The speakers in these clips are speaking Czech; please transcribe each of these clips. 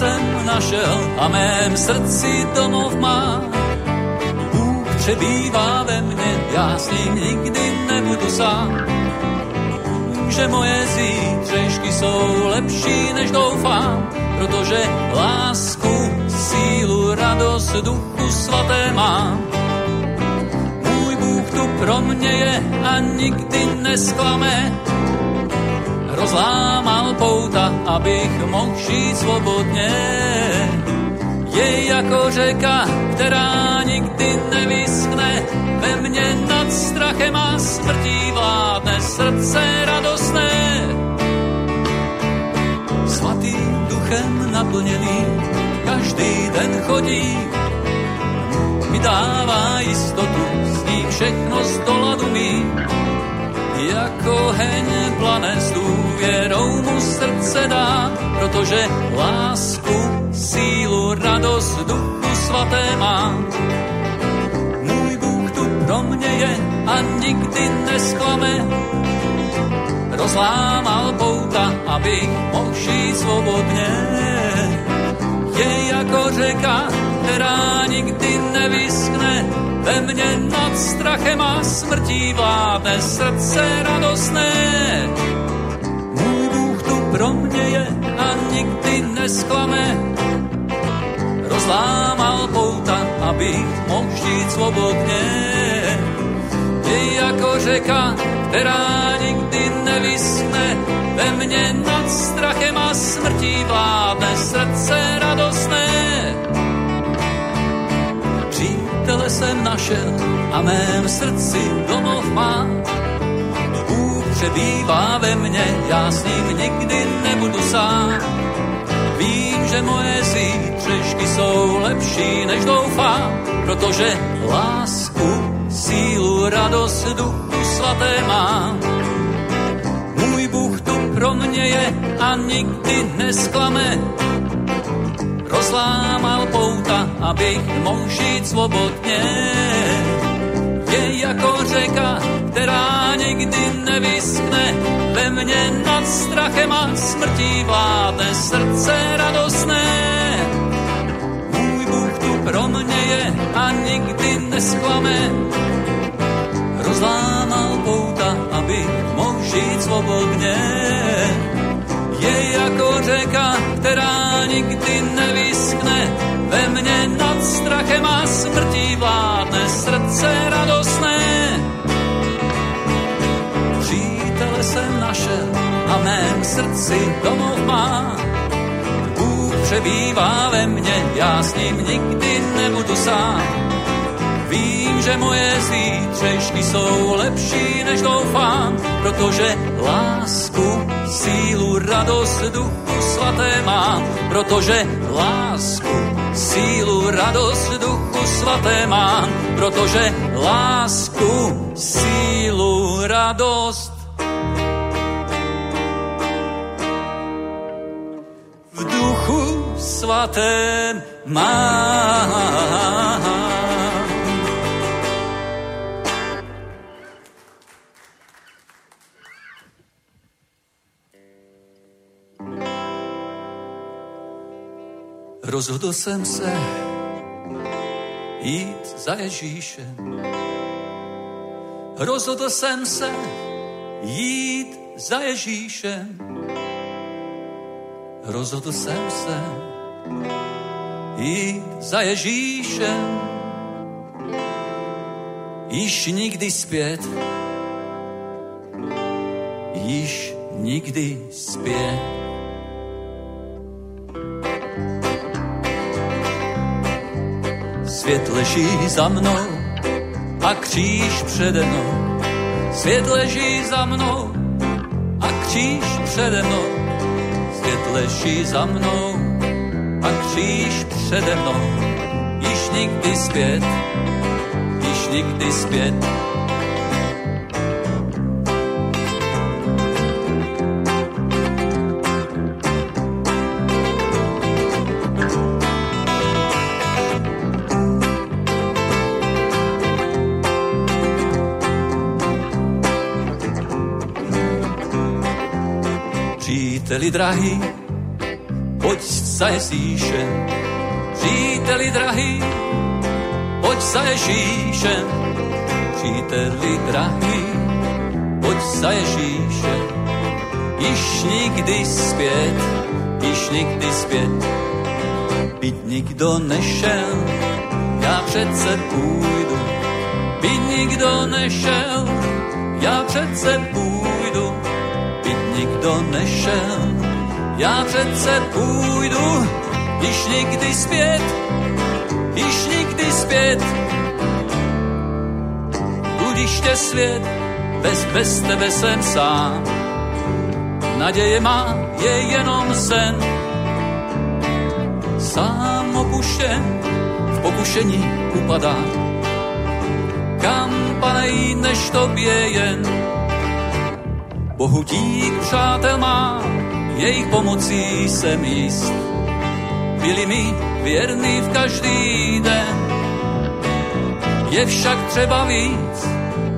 jsem našel a mém srdci domov má. Bůh přebývá ve mně, já s ním nikdy nebudu sám. Že moje zítřešky jsou lepší, než doufám, protože lásku, sílu, radost, duchu svaté mám. Můj Bůh tu pro mě je a nikdy nesklame, rozlámal pouta, abych mohl žít svobodně. Je jako řeka, která nikdy nevyschne, ve mně nad strachem a smrtí vládne srdce radostné. Svatým duchem naplněný, každý den chodí, mi dává jistotu, s ní všechno z doladu mít jako heň plane s důvěrou mu srdce dá, protože lásku, sílu, radost duchu svaté má. Můj Bůh tu pro mě je a nikdy nesklame, rozlámal pouta, abych mohl žít svobodně. Je jako řeka, která nikdy nevyskne, ve mně nad strachem a smrtí vládne srdce radostné. Můj Bůh tu pro mě je a nikdy nesklame. Rozlámal pouta, abych mohl žít svobodně. Je jako řeka, která nikdy nevyschne, ve mně nad strachem a smrtí vládne srdce radostné přítele jsem našel a mém srdci domov má. Bůh přebývá ve mně, já s ním nikdy nebudu sám. Vím, že moje zítřešky jsou lepší, než doufám, protože lásku, sílu, radost, duchu svaté mám. Můj Bůh tu pro mě je a nikdy nesklame, rozlámal pouta, abych mohl žít svobodně. Je jako řeka, která nikdy nevyskne, ve mně nad strachem a smrtí vládne srdce radostné. Můj Bůh tu pro mě je a nikdy nesklame, rozlámal pouta, abych mohl žít svobodně jako řeka, která nikdy nevyskne, ve mně nad strachem a smrtí vládne srdce radostné. Přítele jsem našel a mém srdci domov má. Bůh přebývá ve mně, já s ním nikdy nebudu sám. Vím, že moje zítřešky jsou lepší, než doufám, protože lásku sílu, radost, duchu svaté mám, protože lásku, sílu, radost, duchu svaté mám, protože lásku, sílu, radost v duchu svatém mám. Rozhodl jsem se jít za Ježíšem. Rozhodl jsem se jít za Ježíšem. Rozhodl jsem se jít za Ježíšem. Již nikdy zpět, již nikdy zpět. Svět leží za mnou a kříž přede mnou. Svět leží za mnou a kříž přede mnou. Svět leží za mnou a kříž přede mnou. Již nikdy zpět, již nikdy zpět Příteli drahý, pojď za Ježíšem. Příteli drahý, pojď za Ježíšem. Příteli drahý, pojď za Ježíšem. Již nikdy zpět, již nikdy zpět. Byť nikdo nešel, já přece půjdu. Byť nikdo nešel, já přece půjdu. Nikdo nešel, já přece půjdu, již nikdy zpět, již nikdy zpět. Budiště svět, bez, bez tebe jsem sám. Naděje má je jenom sen. Sám opuštěn, v pokušení upadá. Kam, pane, jít než tobě jen? Bohu dík, přátel má, jejich pomocí jsem jist. Byli mi věrný v každý den. Je však třeba víc,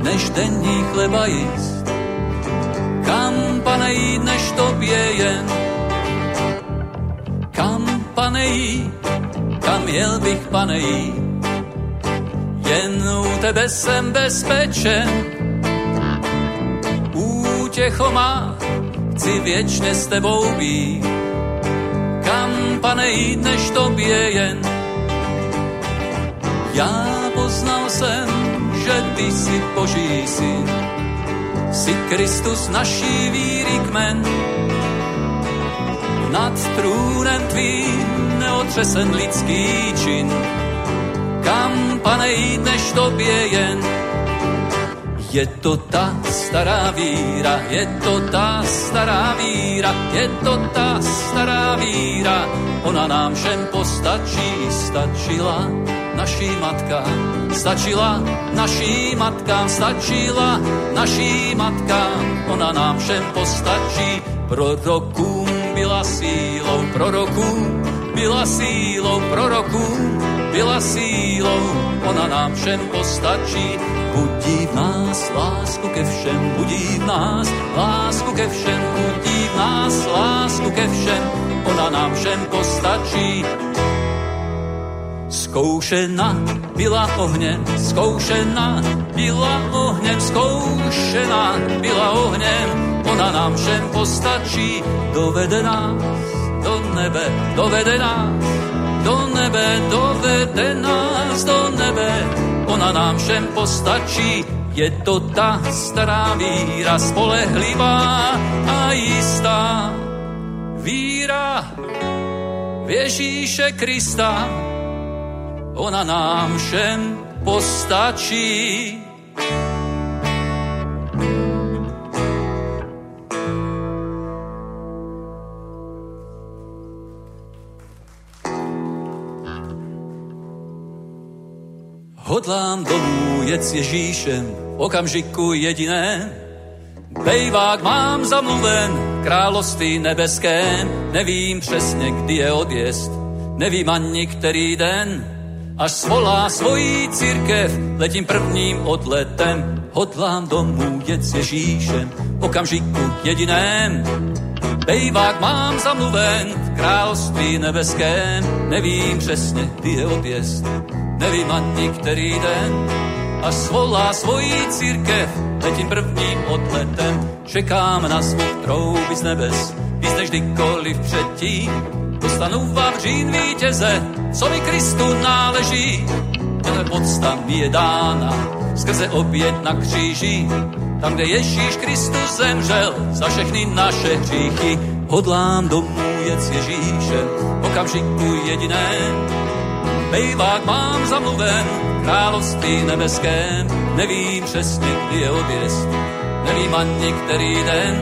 než denní chleba jíst. Kam, pane, jít, než tobě jen? Kam, pane, jít, kam jel bych, pane, jít? Jen u tebe jsem bezpečen, útěcho má, chci věčně s tebou být. Kam, pane, jít než tobě jen? Já poznal jsem, že ty jsi boží syn, jsi Kristus naší víry kmen. Nad trůnem tvým neotřesen lidský čin, kam, pane, jít než tobě jen? Je to ta stará víra, je to ta stará víra, je to ta stará víra. Ona nám všem postačí, stačila naší matka, stačila naší matkám, stačila naší matkám. Ona nám všem postačí, prorokům byla sílou, prorokům byla sílou, prorokům byla sílou, ona nám všem postačí, budí v nás lásku ke všem, budí v nás lásku ke všem, budí v nás lásku ke všem, ona nám všem postačí. Zkoušena byla ohněm, zkoušena byla ohněm, zkoušena byla ohněm, ona nám všem postačí, dovede nás do nebe, dovede nás do nebe, dovede nás do nebe, ona nám všem postačí, je to ta stará víra, spolehlivá a jistá. Víra v Ježíše Krista, ona nám všem postačí. Hodlám domů jet s Ježíšem v okamžiku jediné. Bejvák mám zamluven, království nebeském, nevím přesně, kdy je odjezd, nevím ani který den, až svolá svojí církev, letím prvním odletem, hodlám domů jet s Ježíšem v okamžiku jediném. Bejvák mám zamluven, království nebeském, nevím přesně, kdy je odjezd, nevím ani který den, a svolá svojí církev, letím prvním odletem, čekám na zvuk trouby z nebes, víc než kdykoliv předtím, dostanu vavřín vítěze, co mi Kristu náleží, ale podsta mi je dána, skrze oběd na kříži, tam, kde Ježíš Kristus zemřel za všechny naše hříchy, hodlám domů jet s Ježíšem, okamžiku jediné, Bejvák mám zamluven, království nebeském, nevím přesně, kdy je odjezd, nevím ani který den,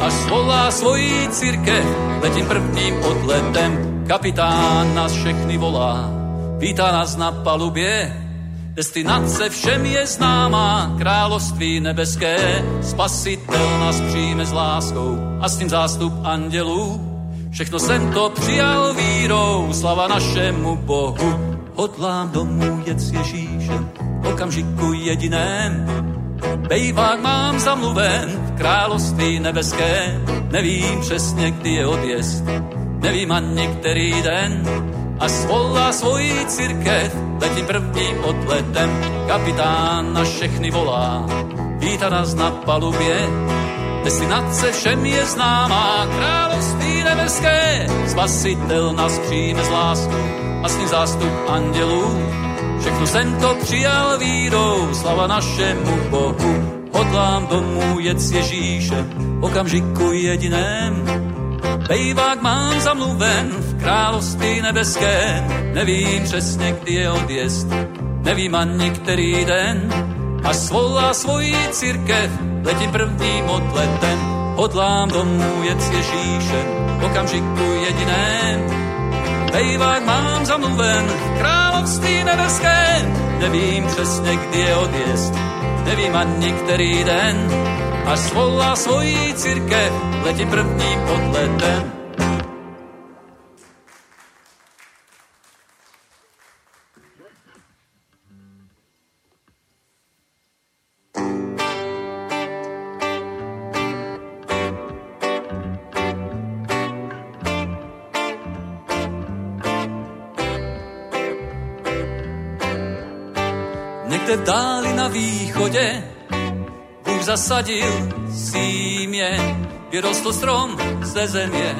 až svolá svojí církev, letím prvním odletem, kapitán nás všechny volá, vítá nás na palubě, destinace všem je známá, království nebeské, spasitel nás přijme s láskou a s tím zástup andělů, Všechno jsem to přijal vírou, slava našemu Bohu. Hodlám domů jet s Ježíšem, okamžiku jediném. Bejvák mám zamluven v království nebeském, nevím přesně, kdy je odjezd. nevím ani který den, a svolá svoji církev, letím prvním odletem, kapitán na všechny volá, vítá nás na palubě, destinace všem je známá, království nebeské, spasitel nás přijme z lásku a s ním zástup andělů, všechno jsem to přijal vírou, slava našemu Bohu, hodlám domů jet s Ježíšem, okamžiku jediném, Bejvák mám zamluven království nebeském, nevím přesně, kdy je odjezd, nevím ani který den. A svolá svoji církev, letím prvním odletem, hodlám domů jet s Ježíšem, v okamžiku jediném. Bejvák mám zamluven království nebeském, nevím přesně, kdy je odjezd, nevím ani který den až svolá svojí církev, letím prvním odletem. Zasadil símě, vyrostl strom ze země.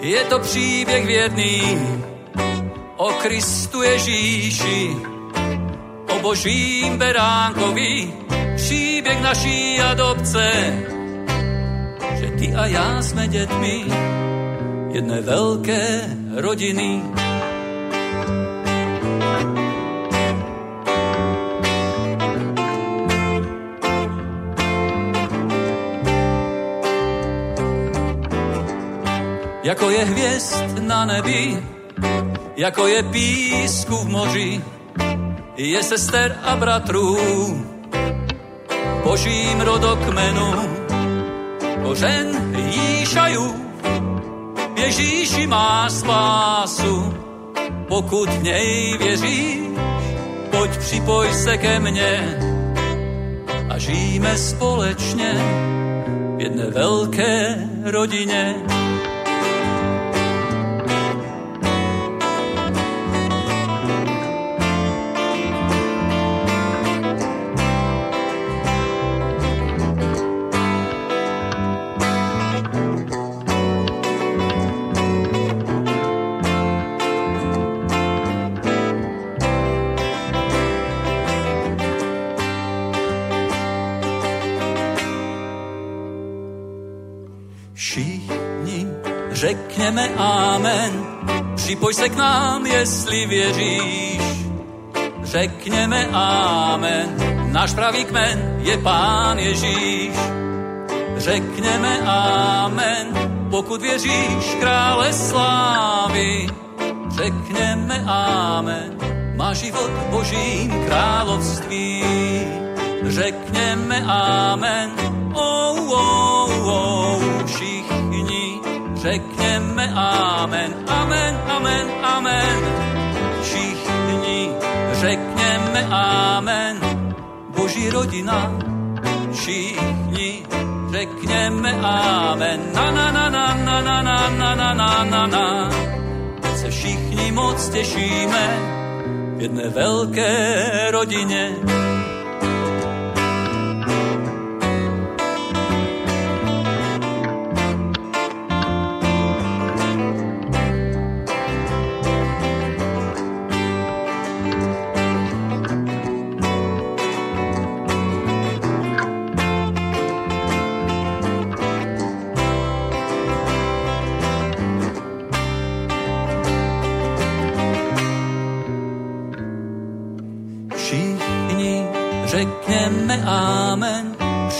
Je to příběh věrný o Kristu Ježíši, o božím beránkovi, příběh naší adopce, že ty a já jsme dětmi jedné velké rodiny. Jako je hvězd na nebi, jako je písku v moři, je sester a bratrů, božím rodokmenu, kořen Jíšajů, Ježíši má spásu, pokud v něj věříš, pojď připoj se ke mně. A žijeme společně v jedné velké rodině. Řekněme amen. Připoj se k nám, jestli věříš. Řekněme amen. Náš pravý kmen je Pán Ježíš. Řekněme amen. Pokud věříš krále slávy, řekněme amen. Má život božím království. Řekněme amen. Oh, oh, oh, řekněme amen, amen, amen, amen. Všichni řekněme amen, boží rodina, všichni řekněme amen, na na na na na na na na na na na na. Se všichni moc těšíme v jedné velké rodině,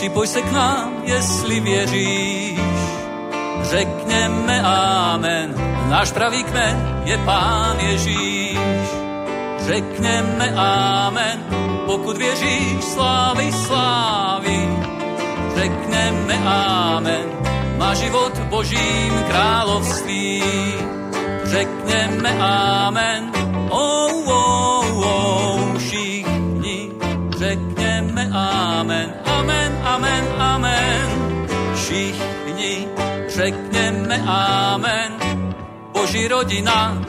připoj se k nám, jestli věříš. Řekněme amen, náš pravý kmen je Pán Ježíš. Řekněme amen, pokud věříš, slávy, slávy. Řekněme amen, má život božím království. Řekněme amen, oh, oh, oh, všichni řekněme amen, amen, amen. Všichni řekněme amen. Boží rodina,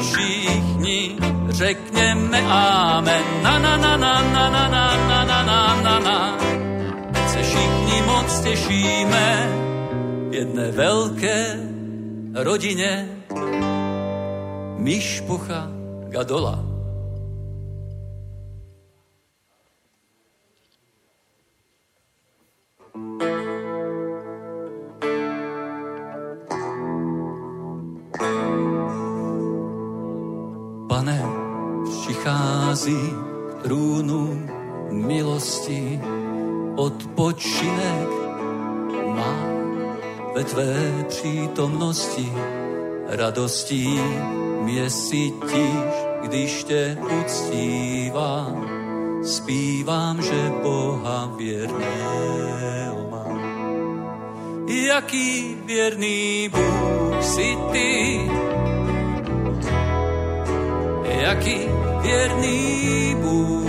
všichni řekněme amen. Na na na na na na na na na na na na. Se všichni moc těšíme jedné velké rodině Mišpucha Gadola. K trůnu milosti. Odpočinek má ve tvé přítomnosti radostí. Mě sytíš, když tě uctívám, zpívám, že Boha věrného mám. Jaký věrný Bůh si ty, jaký věrný Bůh,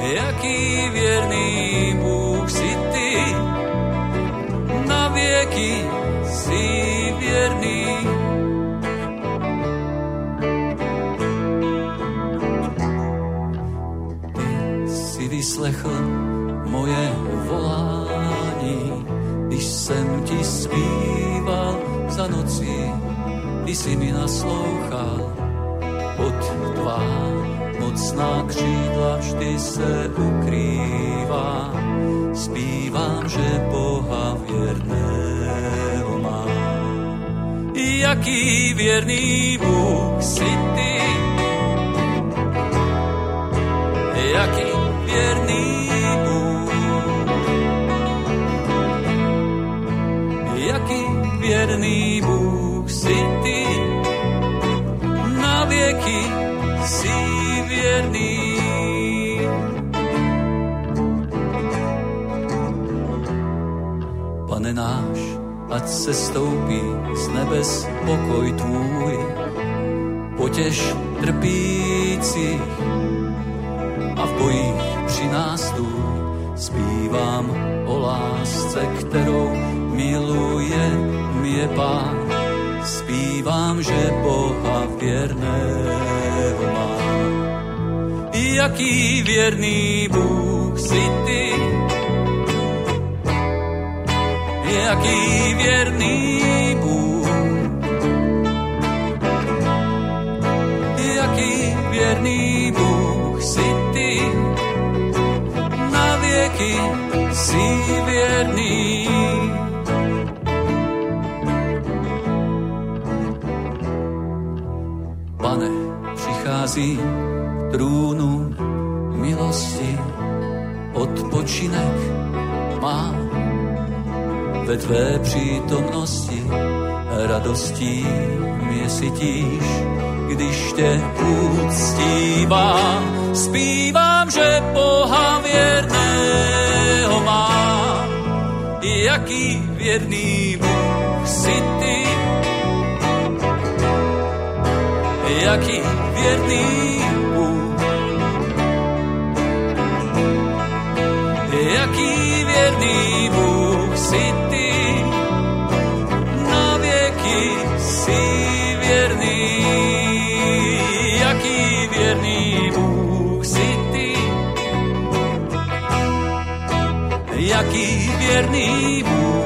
jaký věrný Bůh si ty, na věky si věrný. Ty si vyslechl moje volání, když jsem ti zpíval za nocí, ty si mi naslouchal pod tvá mocná křídla vždy se ukrývá. Zpívám, že Boha věrného mám. Jaký věrný Bůh si ty, jaký věrný Bůh, jaký věrný věrný. Pane náš, ať se stoupí z nebes pokoj tvůj, potěž trpících a v bojích při nás zpívám o lásce, kterou miluje mě Pán. Zpívám, že Boha věrného mám. Jaký věrný Bůh si ty, jaký věrný Bůh, jaký věrný Bůh si ty, na věky si věrný. Pane, přichází trůnu milosti, odpočinek má ve tvé přítomnosti radostí mě sytíš, když tě uctívám. Zpívám, že Boha věrného mám. Jaký věrný Bůh si ty, jaký věrný věrný Bůh.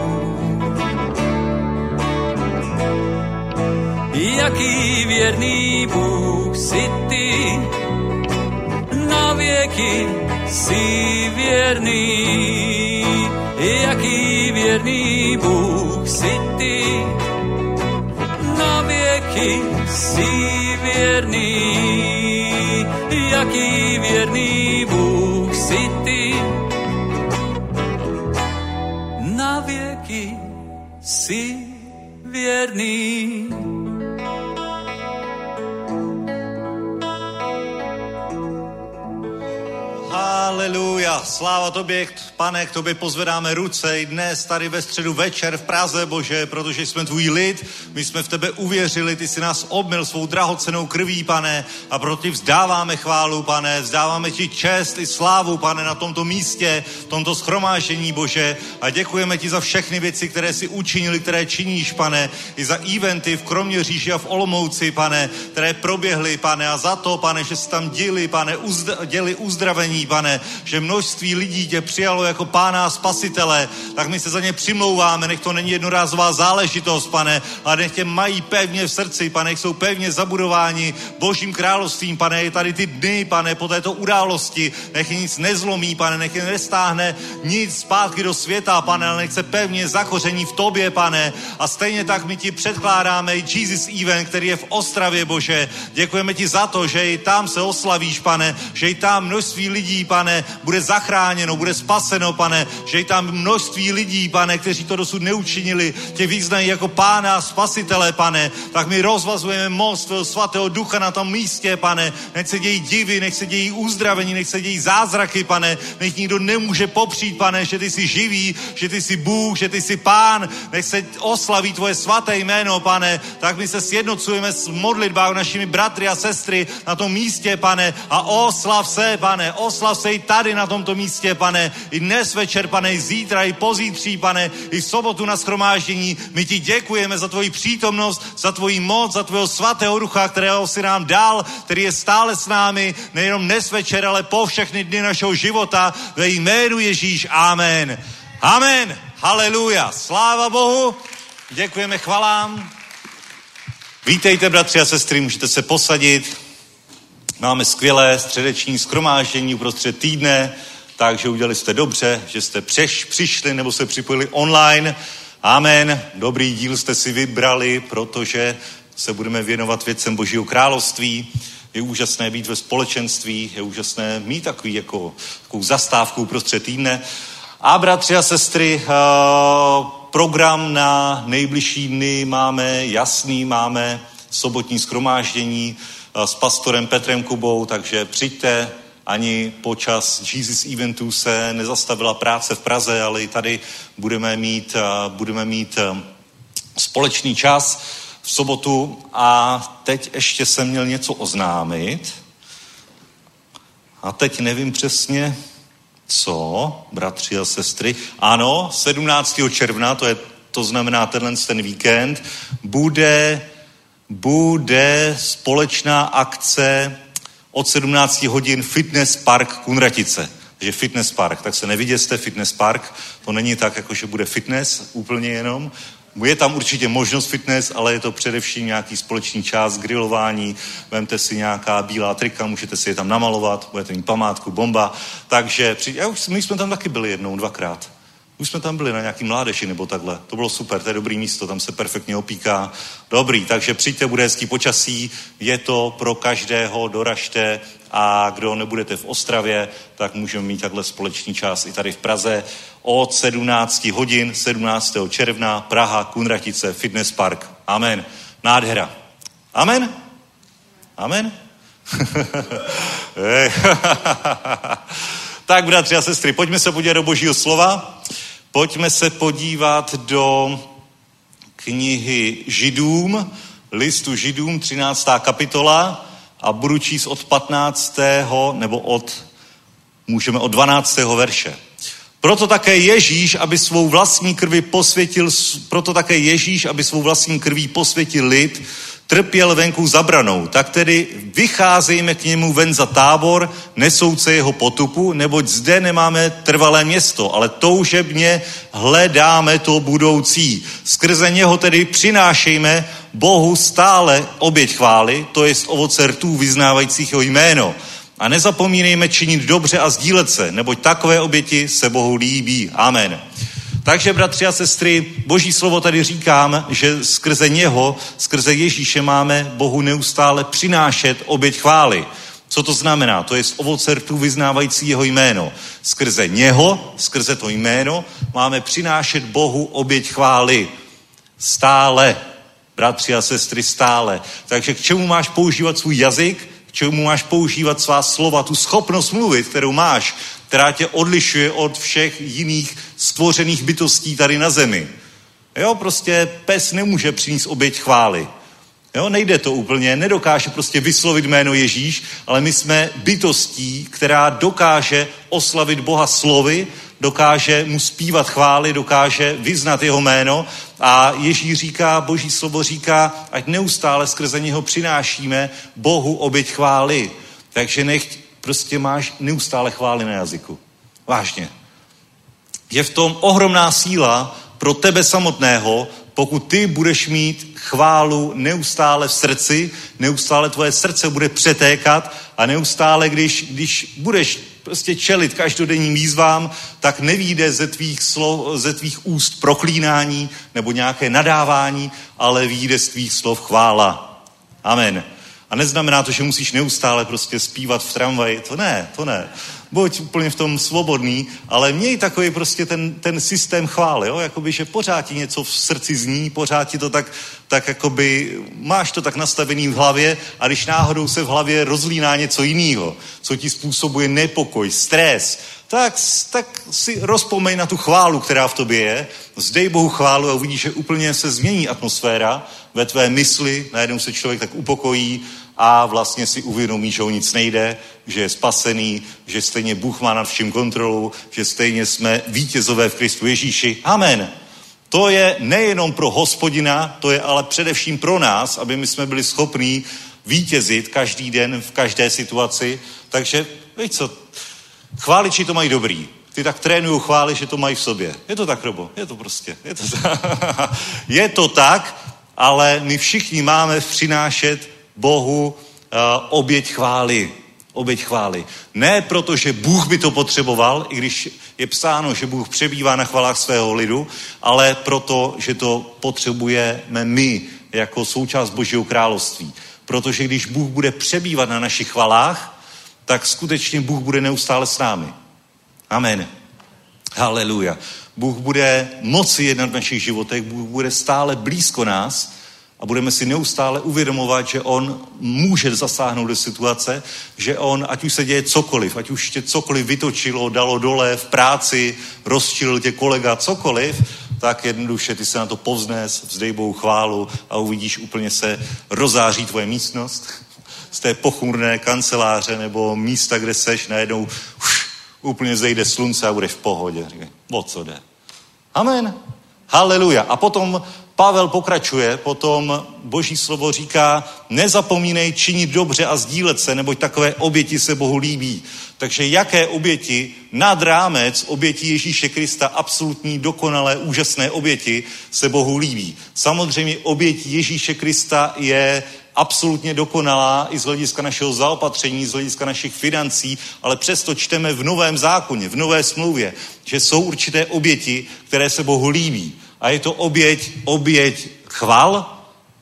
Jaký věrný Bůh si ty, na věky si věrný. Jaký věrný Bůh si ty, na věky si věrný. Haleluja. Haleluja, sláva tobě, pane, k tobě pozvedáme ruce i dnes tady ve středu večer v Praze, Bože, protože jsme tvůj lid, my jsme v tebe uvěřili, ty jsi nás obmil svou drahocenou krví, pane, a proto ti vzdáváme chválu, pane, vzdáváme ti čest i slávu, pane, na tomto místě, tomto schromážení, Bože, a děkujeme ti za všechny věci, které si učinili, které činíš, pane, i za eventy v Kroměříži a v Olomouci, pane, které proběhly, pane, a za to, pane, že jsi tam děli, pane, uzd- děli uzdravení, pane, že množství lidí tě přijalo jako pána a spasitele, tak my se za ně přimlouváme, nech to není jednorázová záležitost, pane, ale nech tě mají pevně v srdci, pane, jsou pevně zabudováni božím královstvím, pane, je tady ty dny, pane, po této události, nech je nic nezlomí, pane, nech je nestáhne nic zpátky do světa, pane, ale nech se pevně zakoření v tobě, pane, a stejně tak my ti předkládáme Jesus Event, který je v Ostravě, Bože. Děkujeme ti za to, že i tam se oslavíš, pane, že i tam množství lidí, pane, bude zachráněno, bude spaseno, pane, že i tam množství lidí, pane, kteří to dosud neučinili, tě vyznají jako pána a spasitele, pane, tak my rozvazujeme most tvého svatého ducha na tom místě, pane, nech se dějí divy, nech se dějí uzdravení, nech se dějí zázraky, pane, nech nikdo nemůže popřít, pane, že ty jsi živý, že ty jsi Bůh, že ty jsi pán, nech se oslaví tvoje svaté jméno, pane, tak my se sjednocujeme s modlitbou našimi bratry a sestry na tom místě, pane, a oslav se, pane, oslav se i tady na tomto místě, pane, i dnes večer, pane, i zítra, i pozítří, pane, i v sobotu na schromáždění. My ti děkujeme za tvoji přítomnost, za tvoji moc, za tvého svatého ducha, kterého si nám dal, který je stále s námi, nejenom dnes večer, ale po všechny dny našeho života. Ve jménu Ježíš. Amen. Amen. Haleluja. Sláva Bohu. Děkujeme chvalám. Vítejte, bratři a sestry, můžete se posadit. Máme skvělé středeční skromáždění uprostřed týdne, takže udělali jste dobře, že jste přeš, přišli nebo se připojili online. Amen. Dobrý díl jste si vybrali, protože se budeme věnovat věcem Božího království. Je úžasné být ve společenství, je úžasné mít takový jako, takovou zastávku uprostřed týdne. A bratři a sestry, uh, program na nejbližší dny máme jasný, máme sobotní skromáždění uh, s pastorem Petrem Kubou, takže přijďte, ani počas Jesus Eventu se nezastavila práce v Praze, ale i tady budeme mít, uh, budeme mít společný čas v sobotu a teď ještě jsem měl něco oznámit a teď nevím přesně, co, bratři a sestry. Ano, 17. června, to, je, to znamená tenhle ten víkend, bude, bude společná akce od 17 hodin Fitness Park Kunratice. Takže fitness park, tak se neviděste, fitness park, to není tak, jako že bude fitness úplně jenom, je tam určitě možnost fitness, ale je to především nějaký společný čas, grilování, vemte si nějaká bílá trika, můžete si je tam namalovat, budete mít památku, bomba. Takže já už, my jsme tam taky byli jednou, dvakrát. Už jsme tam byli na nějaký mládeži nebo takhle. To bylo super, to je dobrý místo, tam se perfektně opíká. Dobrý, takže přijďte, bude hezký počasí, je to pro každého, doražte a kdo nebudete v Ostravě, tak můžeme mít takhle společný čas i tady v Praze od 17 hodin 17. června Praha, Kunratice, Fitness Park. Amen. Nádhera. Amen? Amen? tak, bratři a sestry, pojďme se podívat do božího slova. Pojďme se podívat do knihy Židům, listu Židům, 13. kapitola a budu číst od 15. nebo od, můžeme od 12. verše. Proto také Ježíš, aby svou vlastní krvi posvětil, proto také Ježíš, aby svou vlastní krví posvětil lid, trpěl venku zabranou. Tak tedy vycházejme k němu ven za tábor, nesouce jeho potupu, neboť zde nemáme trvalé město, ale toužebně hledáme to budoucí. Skrze něho tedy přinášejme Bohu stále oběť chvály, to jest ovoce rtů vyznávajících jeho jméno. A nezapomínejme činit dobře a sdílet se, neboť takové oběti se Bohu líbí. Amen. Takže, bratři a sestry, boží slovo tady říkám, že skrze něho, skrze Ježíše máme Bohu neustále přinášet oběť chvály. Co to znamená? To je z ovoce rtů vyznávající jeho jméno. Skrze něho, skrze to jméno, máme přinášet Bohu oběť chvály. Stále. Bratři a sestry, stále. Takže k čemu máš používat svůj jazyk? Čemu máš používat svá slova, tu schopnost mluvit, kterou máš, která tě odlišuje od všech jiných stvořených bytostí tady na zemi. Jo, prostě pes nemůže přinést oběť chvály. Jo, nejde to úplně, nedokáže prostě vyslovit jméno Ježíš, ale my jsme bytostí, která dokáže oslavit Boha slovy, dokáže mu zpívat chvály, dokáže vyznat jeho jméno a Ježíš říká, boží slovo říká, ať neustále skrze něho přinášíme Bohu oběť chvály. Takže nech prostě máš neustále chvály na jazyku. Vážně. Je v tom ohromná síla pro tebe samotného, pokud ty budeš mít chválu neustále v srdci, neustále tvoje srdce bude přetékat a neustále, když, když budeš prostě čelit každodenním výzvám, tak nevíde ze tvých, slov, ze tvých úst proklínání nebo nějaké nadávání, ale výjde z tvých slov chvála. Amen. A neznamená to, že musíš neustále prostě zpívat v tramvaji. To ne, to ne. Buď úplně v tom svobodný, ale měj takový prostě ten, ten systém chvály, jo? Jakoby, že pořád ti něco v srdci zní, pořád ti to tak, tak jakoby, máš to tak nastavený v hlavě a když náhodou se v hlavě rozlíná něco jiného, co ti způsobuje nepokoj, stres, tak, tak si rozpomeň na tu chválu, která v tobě je, zdej Bohu chválu a uvidíš, že úplně se změní atmosféra ve tvé mysli, najednou se člověk tak upokojí a vlastně si uvědomí, že o nic nejde, že je spasený, že stejně Bůh má nad vším kontrolu, že stejně jsme vítězové v Kristu Ježíši. Amen. To je nejenom pro hospodina, to je ale především pro nás, aby my jsme byli schopní vítězit každý den v každé situaci. Takže, víš co, chváliči to mají dobrý. Ty tak trénují chvály, že to mají v sobě. Je to tak, Robo? Je to prostě. Je to tak, je to tak ale my všichni máme přinášet Bohu uh, oběť chvály. Oběť chvály. Ne proto, že Bůh by to potřeboval, i když je psáno, že Bůh přebývá na chvalách svého lidu, ale proto, že to potřebujeme my jako součást Božího království. Protože když Bůh bude přebývat na našich chvalách, tak skutečně Bůh bude neustále s námi. Amen. Haleluja. Bůh bude moci jednat v našich životech, Bůh bude stále blízko nás a budeme si neustále uvědomovat, že On může zasáhnout do situace, že On, ať už se děje cokoliv, ať už tě cokoliv vytočilo, dalo dole v práci, rozčilil tě kolega, cokoliv, tak jednoduše ty se na to povznes, vzdej Bohu chválu a uvidíš, úplně se rozáří tvoje místnost z té pochmurné kanceláře nebo místa, kde seš, najednou už, úplně zejde slunce a budeš v pohodě. Říkaj, o co jde? Amen. Haleluja. A potom Pavel pokračuje, potom boží slovo říká, nezapomínej činit dobře a sdílet se, neboť takové oběti se Bohu líbí. Takže jaké oběti nad rámec oběti Ježíše Krista, absolutní, dokonalé, úžasné oběti se Bohu líbí. Samozřejmě oběť Ježíše Krista je absolutně dokonalá i z hlediska našeho zaopatření, z hlediska našich financí, ale přesto čteme v novém zákoně, v nové smlouvě, že jsou určité oběti, které se Bohu líbí. A je to oběť, oběť chval,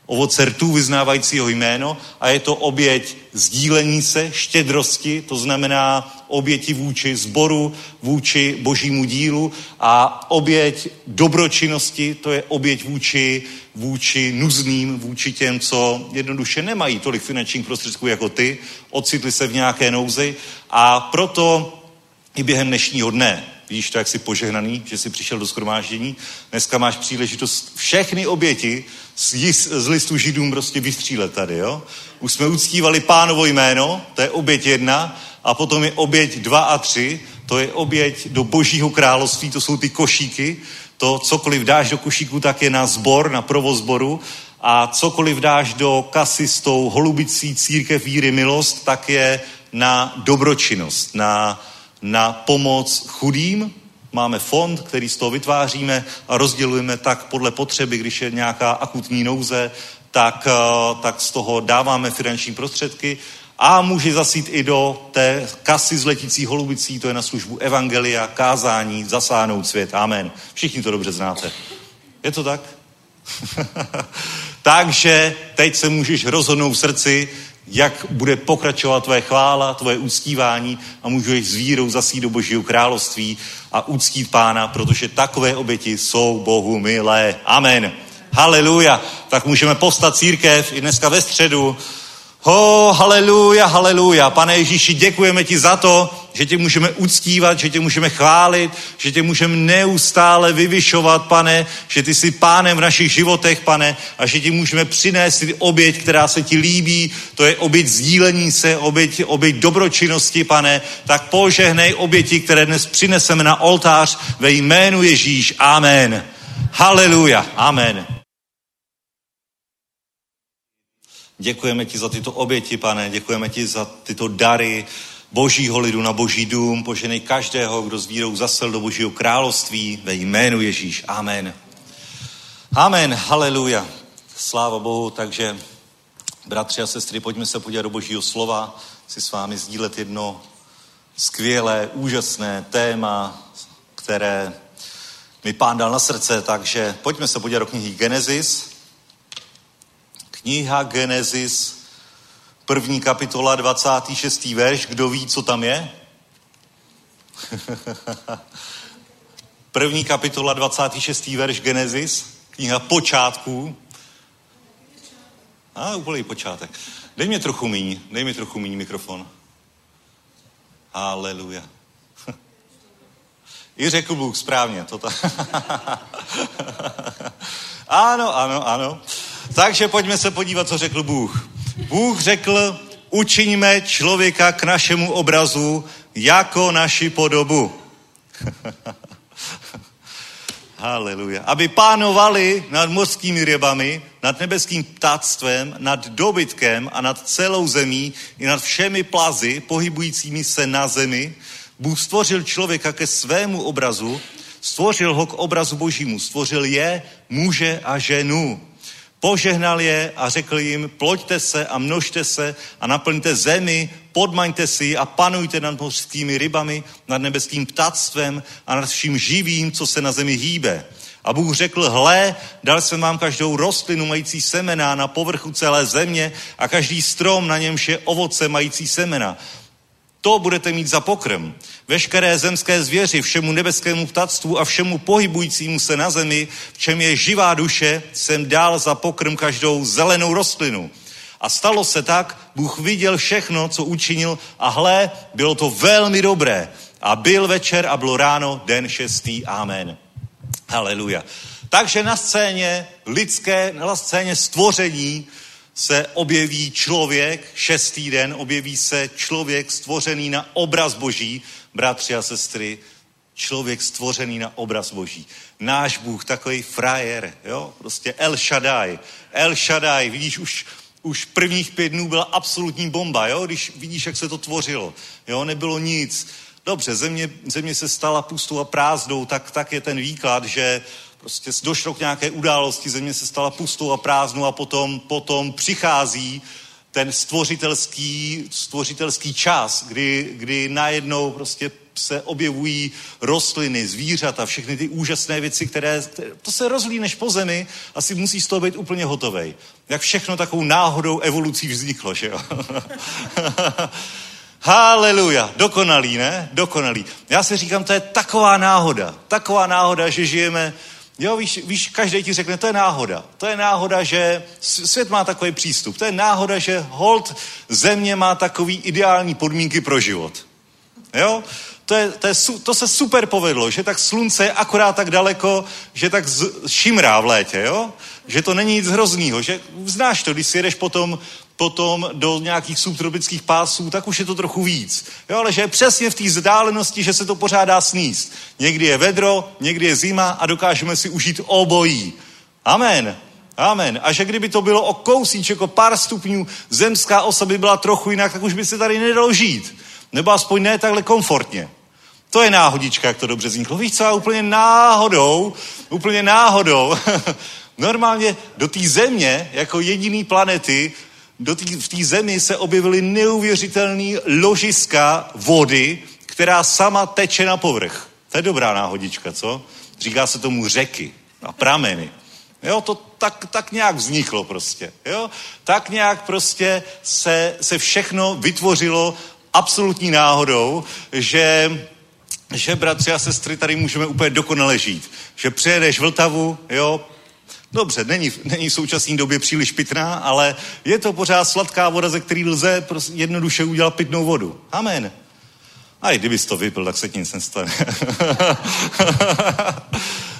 ovoce rtů vyznávajícího jméno a je to oběť sdílení se, štědrosti, to znamená oběti vůči zboru, vůči božímu dílu a oběť dobročinnosti, to je oběť vůči, vůči nuzným, vůči těm, co jednoduše nemají tolik finančních prostředků jako ty, ocitli se v nějaké nouzi a proto i během dnešního dne Vidíš to, jak jsi požehnaný, že jsi přišel do skromáždění. Dneska máš příležitost všechny oběti z, z listu židům prostě vystřílet tady, jo? Už jsme uctívali pánovo jméno, to je oběť jedna, a potom je oběť dva a tři, to je oběť do božího království, to jsou ty košíky, to cokoliv dáš do košíku, tak je na zbor, na provozboru a cokoliv dáš do kasy s tou holubicí církev víry milost, tak je na dobročinnost, na na pomoc chudým. Máme fond, který z toho vytváříme a rozdělujeme tak podle potřeby, když je nějaká akutní nouze, tak, eh, tak z toho dáváme finanční prostředky a může zasít i do té kasy z letící holubicí, to je na službu evangelia, kázání, zasáhnout svět. Amen. Všichni to dobře znáte. Je to tak? Takže teď se můžeš rozhodnout v srdci, jak bude pokračovat tvoje chvála, tvoje uctívání a můžeš s vírou zasít do Božího království a uctít Pána, protože takové oběti jsou Bohu milé. Amen. Haleluja. Tak můžeme postat církev i dneska ve středu. Ho, oh, haleluja, haleluja. Pane Ježíši, děkujeme ti za to, že tě můžeme uctívat, že tě můžeme chválit, že tě můžeme neustále vyvyšovat, pane, že ty jsi pánem v našich životech, pane, a že ti můžeme přinést oběť, která se ti líbí, to je oběť sdílení se, oběť, oběť dobročinnosti, pane, tak požehnej oběti, které dnes přineseme na oltář ve jménu Ježíš. Amen. Haleluja. Amen. Děkujeme ti za tyto oběti, pane, děkujeme ti za tyto dary božího lidu na boží dům, poženej každého, kdo s vírou zasel do božího království ve jménu Ježíš. Amen. Amen, haleluja. Sláva Bohu, takže bratři a sestry, pojďme se podívat do božího slova, si s vámi sdílet jedno skvělé, úžasné téma, které mi pán dal na srdce, takže pojďme se podívat do knihy Genesis, Kniha Genesis, první kapitola, 26. verš. Kdo ví, co tam je? první kapitola, 26. verš Genesis, kniha počátků. A úplný počátek. Dej mi trochu míň, dej mi trochu míň mikrofon. Haleluja. I řekl Bůh správně. To ta... ano, ano, ano. Takže pojďme se podívat, co řekl Bůh. Bůh řekl, učiňme člověka k našemu obrazu jako naši podobu. Haleluja. Aby pánovali nad mořskými rybami, nad nebeským ptáctvem, nad dobytkem a nad celou zemí i nad všemi plazy pohybujícími se na zemi. Bůh stvořil člověka ke svému obrazu, stvořil ho k obrazu božímu, stvořil je, muže a ženu. Požehnal je a řekl jim, ploďte se a množte se a naplňte zemi, podmaňte si a panujte nad mořskými rybami, nad nebeským ptactvem a nad vším živým, co se na zemi hýbe. A Bůh řekl, hle, dal jsem vám každou rostlinu mající semena na povrchu celé země a každý strom, na němž je ovoce mající semena. To budete mít za pokrm. Veškeré zemské zvěři, všemu nebeskému ptactvu a všemu pohybujícímu se na zemi, v čem je živá duše, jsem dal za pokrm každou zelenou rostlinu. A stalo se tak, Bůh viděl všechno, co učinil a hle, bylo to velmi dobré. A byl večer a bylo ráno, den šestý. Amen. Haleluja. Takže na scéně lidské, na scéně stvoření se objeví člověk, šestý den, objeví se člověk stvořený na obraz Boží, bratři a sestry, člověk stvořený na obraz Boží. Náš Bůh, takový frajer, jo, prostě El Shaddai. El Shaddai, vidíš, už, už prvních pět dnů byla absolutní bomba, jo, když vidíš, jak se to tvořilo, jo, nebylo nic. Dobře, země, země se stala pustou a prázdnou, tak, tak je ten výklad, že prostě došlo k nějaké události, země se stala pustou a prázdnou a potom, potom přichází ten stvořitelský, stvořitelský čas, kdy, kdy najednou prostě se objevují rostliny, zvířata, všechny ty úžasné věci, které, to se rozlíneš po zemi, asi musíš z toho být úplně hotovej. Jak všechno takovou náhodou evolucí vzniklo, že jo? Haleluja, dokonalý, ne? Dokonalý. Já si říkám, to je taková náhoda, taková náhoda, že žijeme Jo, víš, víš, každý ti řekne, to je náhoda. To je náhoda, že svět má takový přístup. To je náhoda, že hold země má takový ideální podmínky pro život. Jo? To, je, to, je, to se super povedlo, že tak slunce je akorát tak daleko, že tak z, šimrá v létě, jo? Že to není nic hroznýho, že znáš to, když si jedeš potom potom do nějakých subtropických pásů, tak už je to trochu víc. Jo, ale že je přesně v té vzdálenosti, že se to pořádá sníst. Někdy je vedro, někdy je zima a dokážeme si užít obojí. Amen. Amen. A že kdyby to bylo o kousíček, o pár stupňů, zemská osa by byla trochu jinak, tak už by se tady nedalo žít. Nebo aspoň ne takhle komfortně. To je náhodička, jak to dobře vzniklo. Víš co, úplně náhodou, úplně náhodou, normálně do té země, jako jediný planety, do tý, v té zemi se objevily neuvěřitelné ložiska vody, která sama teče na povrch. To je dobrá náhodička, co? Říká se tomu řeky a prameny. Jo, to tak, tak nějak vzniklo prostě. Jo? Tak nějak prostě se, se všechno vytvořilo absolutní náhodou, že, že bratři a sestry tady můžeme úplně dokonale žít. Že přijedeš Vltavu, jo, Dobře, není, není v současné době příliš pitná, ale je to pořád sladká voda, ze který lze prostě jednoduše udělat pitnou vodu. Amen. A i kdybys to vypil, tak se ti nic nestane.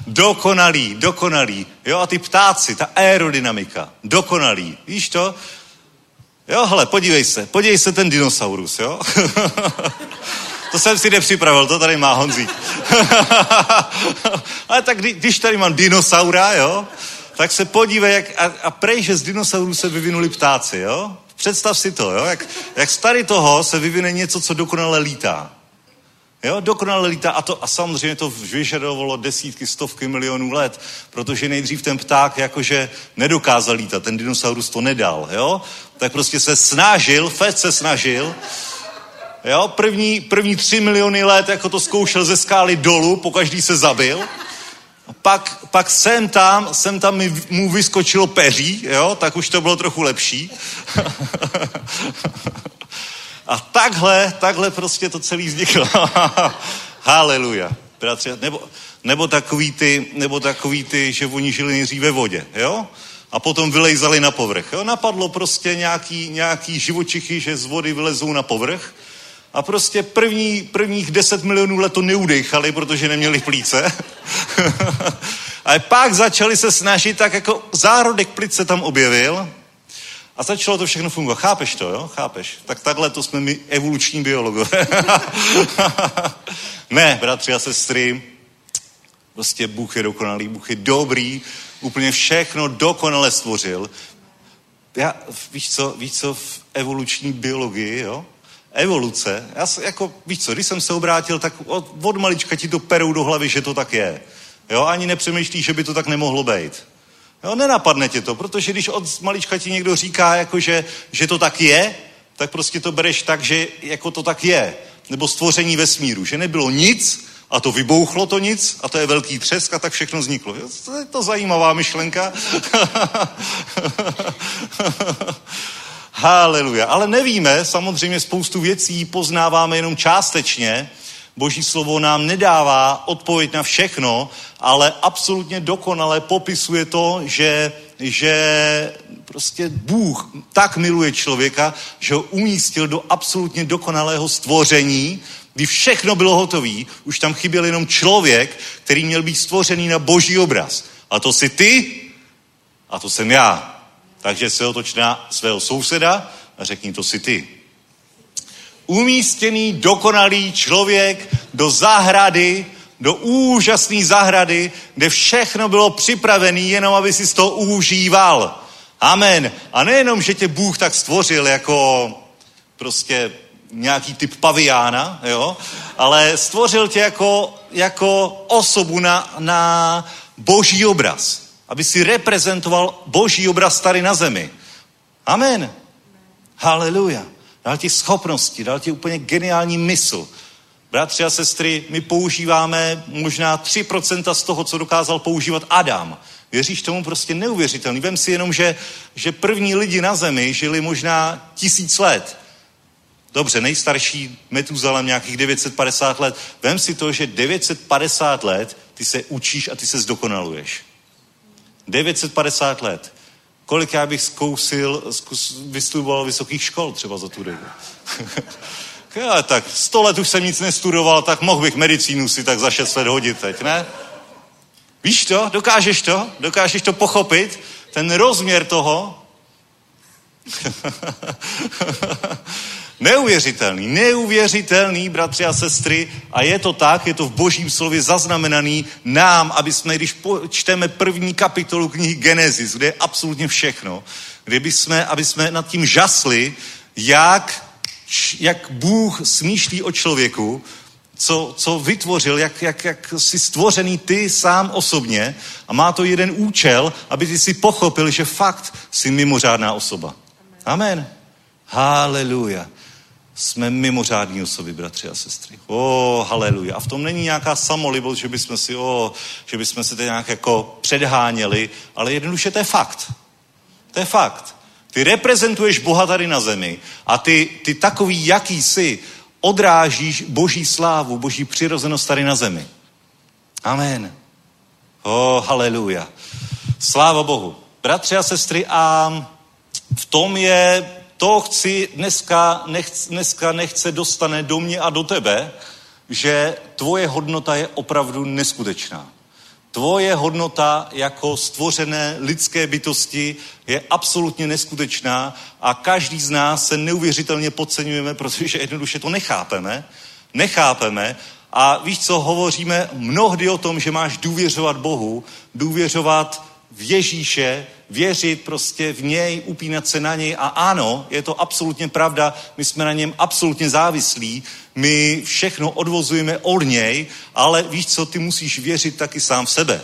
dokonalý, dokonalý. Jo, a ty ptáci, ta aerodynamika, dokonalý. Víš to? Jo, hele, podívej se, podívej se ten dinosaurus, jo? to jsem si nepřipravil, to tady má Honzík. Ale tak když tady mám dinosaura, jo, tak se podívej, jak, a, a prej, že z dinosaurů se vyvinuli ptáci, jo? Představ si to, jo? Jak, jak z tady toho se vyvine něco, co dokonale lítá. Jo, dokonale lítá a, to, a samozřejmě to vyžadovalo desítky, stovky milionů let, protože nejdřív ten pták jakože nedokázal lítat, ten dinosaurus to nedal, jo? Tak prostě se snažil, Fed se snažil, jo? První, první tři miliony let jako to zkoušel ze skály dolů, po každý se zabil, pak, pak sem tam, sem tam mi, mu vyskočilo peří, jo, tak už to bylo trochu lepší. A takhle, takhle prostě to celý vzniklo. Haleluja. Nebo, nebo, takový ty, nebo takový ty, že oni žili nejdřív ve vodě, jo? A potom vylejzali na povrch. Jo? Napadlo prostě nějaký, nějaký živočichy, že z vody vylezou na povrch a prostě první, prvních 10 milionů let to neudechali, protože neměli plíce. a pak začali se snažit, tak jako zárodek plice tam objevil a začalo to všechno fungovat. Chápeš to, jo? Chápeš? Tak takhle to jsme my evoluční biologové. ne, bratři a sestry, prostě Bůh je dokonalý, Bůh je dobrý, úplně všechno dokonale stvořil. Já, víš co, víš co v evoluční biologii, jo? Evoluce, já se, jako, víš co, když jsem se obrátil, tak od, od malička ti to perou do hlavy, že to tak je. Jo, ani nepřemýšlíš, že by to tak nemohlo být. Jo, nenapadne tě to, protože když od malička ti někdo říká, jako že, že to tak je, tak prostě to bereš tak, že jako to tak je. Nebo stvoření vesmíru, že nebylo nic a to vybouchlo to nic a to je velký třesk a tak všechno vzniklo. To je to zajímavá myšlenka. Haleluja. Ale nevíme, samozřejmě spoustu věcí poznáváme jenom částečně. Boží slovo nám nedává odpověď na všechno, ale absolutně dokonale popisuje to, že, že prostě Bůh tak miluje člověka, že ho umístil do absolutně dokonalého stvoření, kdy všechno bylo hotové, už tam chyběl jenom člověk, který měl být stvořený na boží obraz. A to jsi ty a to jsem já. Takže se otoč na svého souseda a řekni, to si ty. Umístěný, dokonalý člověk do zahrady, do úžasné zahrady, kde všechno bylo připravené, jenom aby si z toho užíval. Amen. A nejenom, že tě Bůh tak stvořil jako prostě nějaký typ paviána, jo, ale stvořil tě jako, jako osobu na, na boží obraz aby si reprezentoval boží obraz tady na zemi. Amen. Haleluja. Dal ti schopnosti, dal ti úplně geniální mysl. Bratři a sestry, my používáme možná 3% z toho, co dokázal používat Adam. Věříš tomu prostě neuvěřitelný. Vem si jenom, že, že první lidi na zemi žili možná tisíc let. Dobře, nejstarší Metuzalem nějakých 950 let. Vem si to, že 950 let ty se učíš a ty se zdokonaluješ. 950 let. Kolik já bych zkousil, zkus, vystudoval vysokých škol třeba za tu dobu. já, tak 100 let už jsem nic nestudoval, tak mohl bych medicínu si tak za 6 let hodit teď, ne? Víš to? Dokážeš to? Dokážeš to pochopit? Ten rozměr toho? Neuvěřitelný, neuvěřitelný, bratři a sestry. A je to tak, je to v božím slově zaznamenaný nám, aby jsme, když čteme první kapitolu knihy Genesis, kde je absolutně všechno, kde by jsme, aby jsme nad tím žasli, jak, jak Bůh smýšlí o člověku, co, co vytvořil, jak, jak, jak jsi stvořený ty sám osobně a má to jeden účel, aby ty si pochopil, že fakt jsi mimořádná osoba. Amen. Haleluja jsme mimořádní osoby, bratři a sestry. O, oh, haleluja. A v tom není nějaká samolibost, že bychom si, oh, že bychom se to nějak jako předháněli, ale jednoduše to je fakt. To je fakt. Ty reprezentuješ Boha tady na zemi a ty, ty takový, jaký jsi, odrážíš boží slávu, boží přirozenost tady na zemi. Amen. O, oh, haleluja. Sláva Bohu. Bratři a sestry, a v tom je, to chci dneska, nechce, dneska nechce dostane do mě a do tebe, že tvoje hodnota je opravdu neskutečná. Tvoje hodnota jako stvořené lidské bytosti je absolutně neskutečná a každý z nás se neuvěřitelně podceňujeme, protože jednoduše to nechápeme. Nechápeme a víš co, hovoříme mnohdy o tom, že máš důvěřovat Bohu, důvěřovat v Ježíše, věřit prostě v něj, upínat se na něj a ano, je to absolutně pravda, my jsme na něm absolutně závislí, my všechno odvozujeme od něj, ale víš co, ty musíš věřit taky sám v sebe.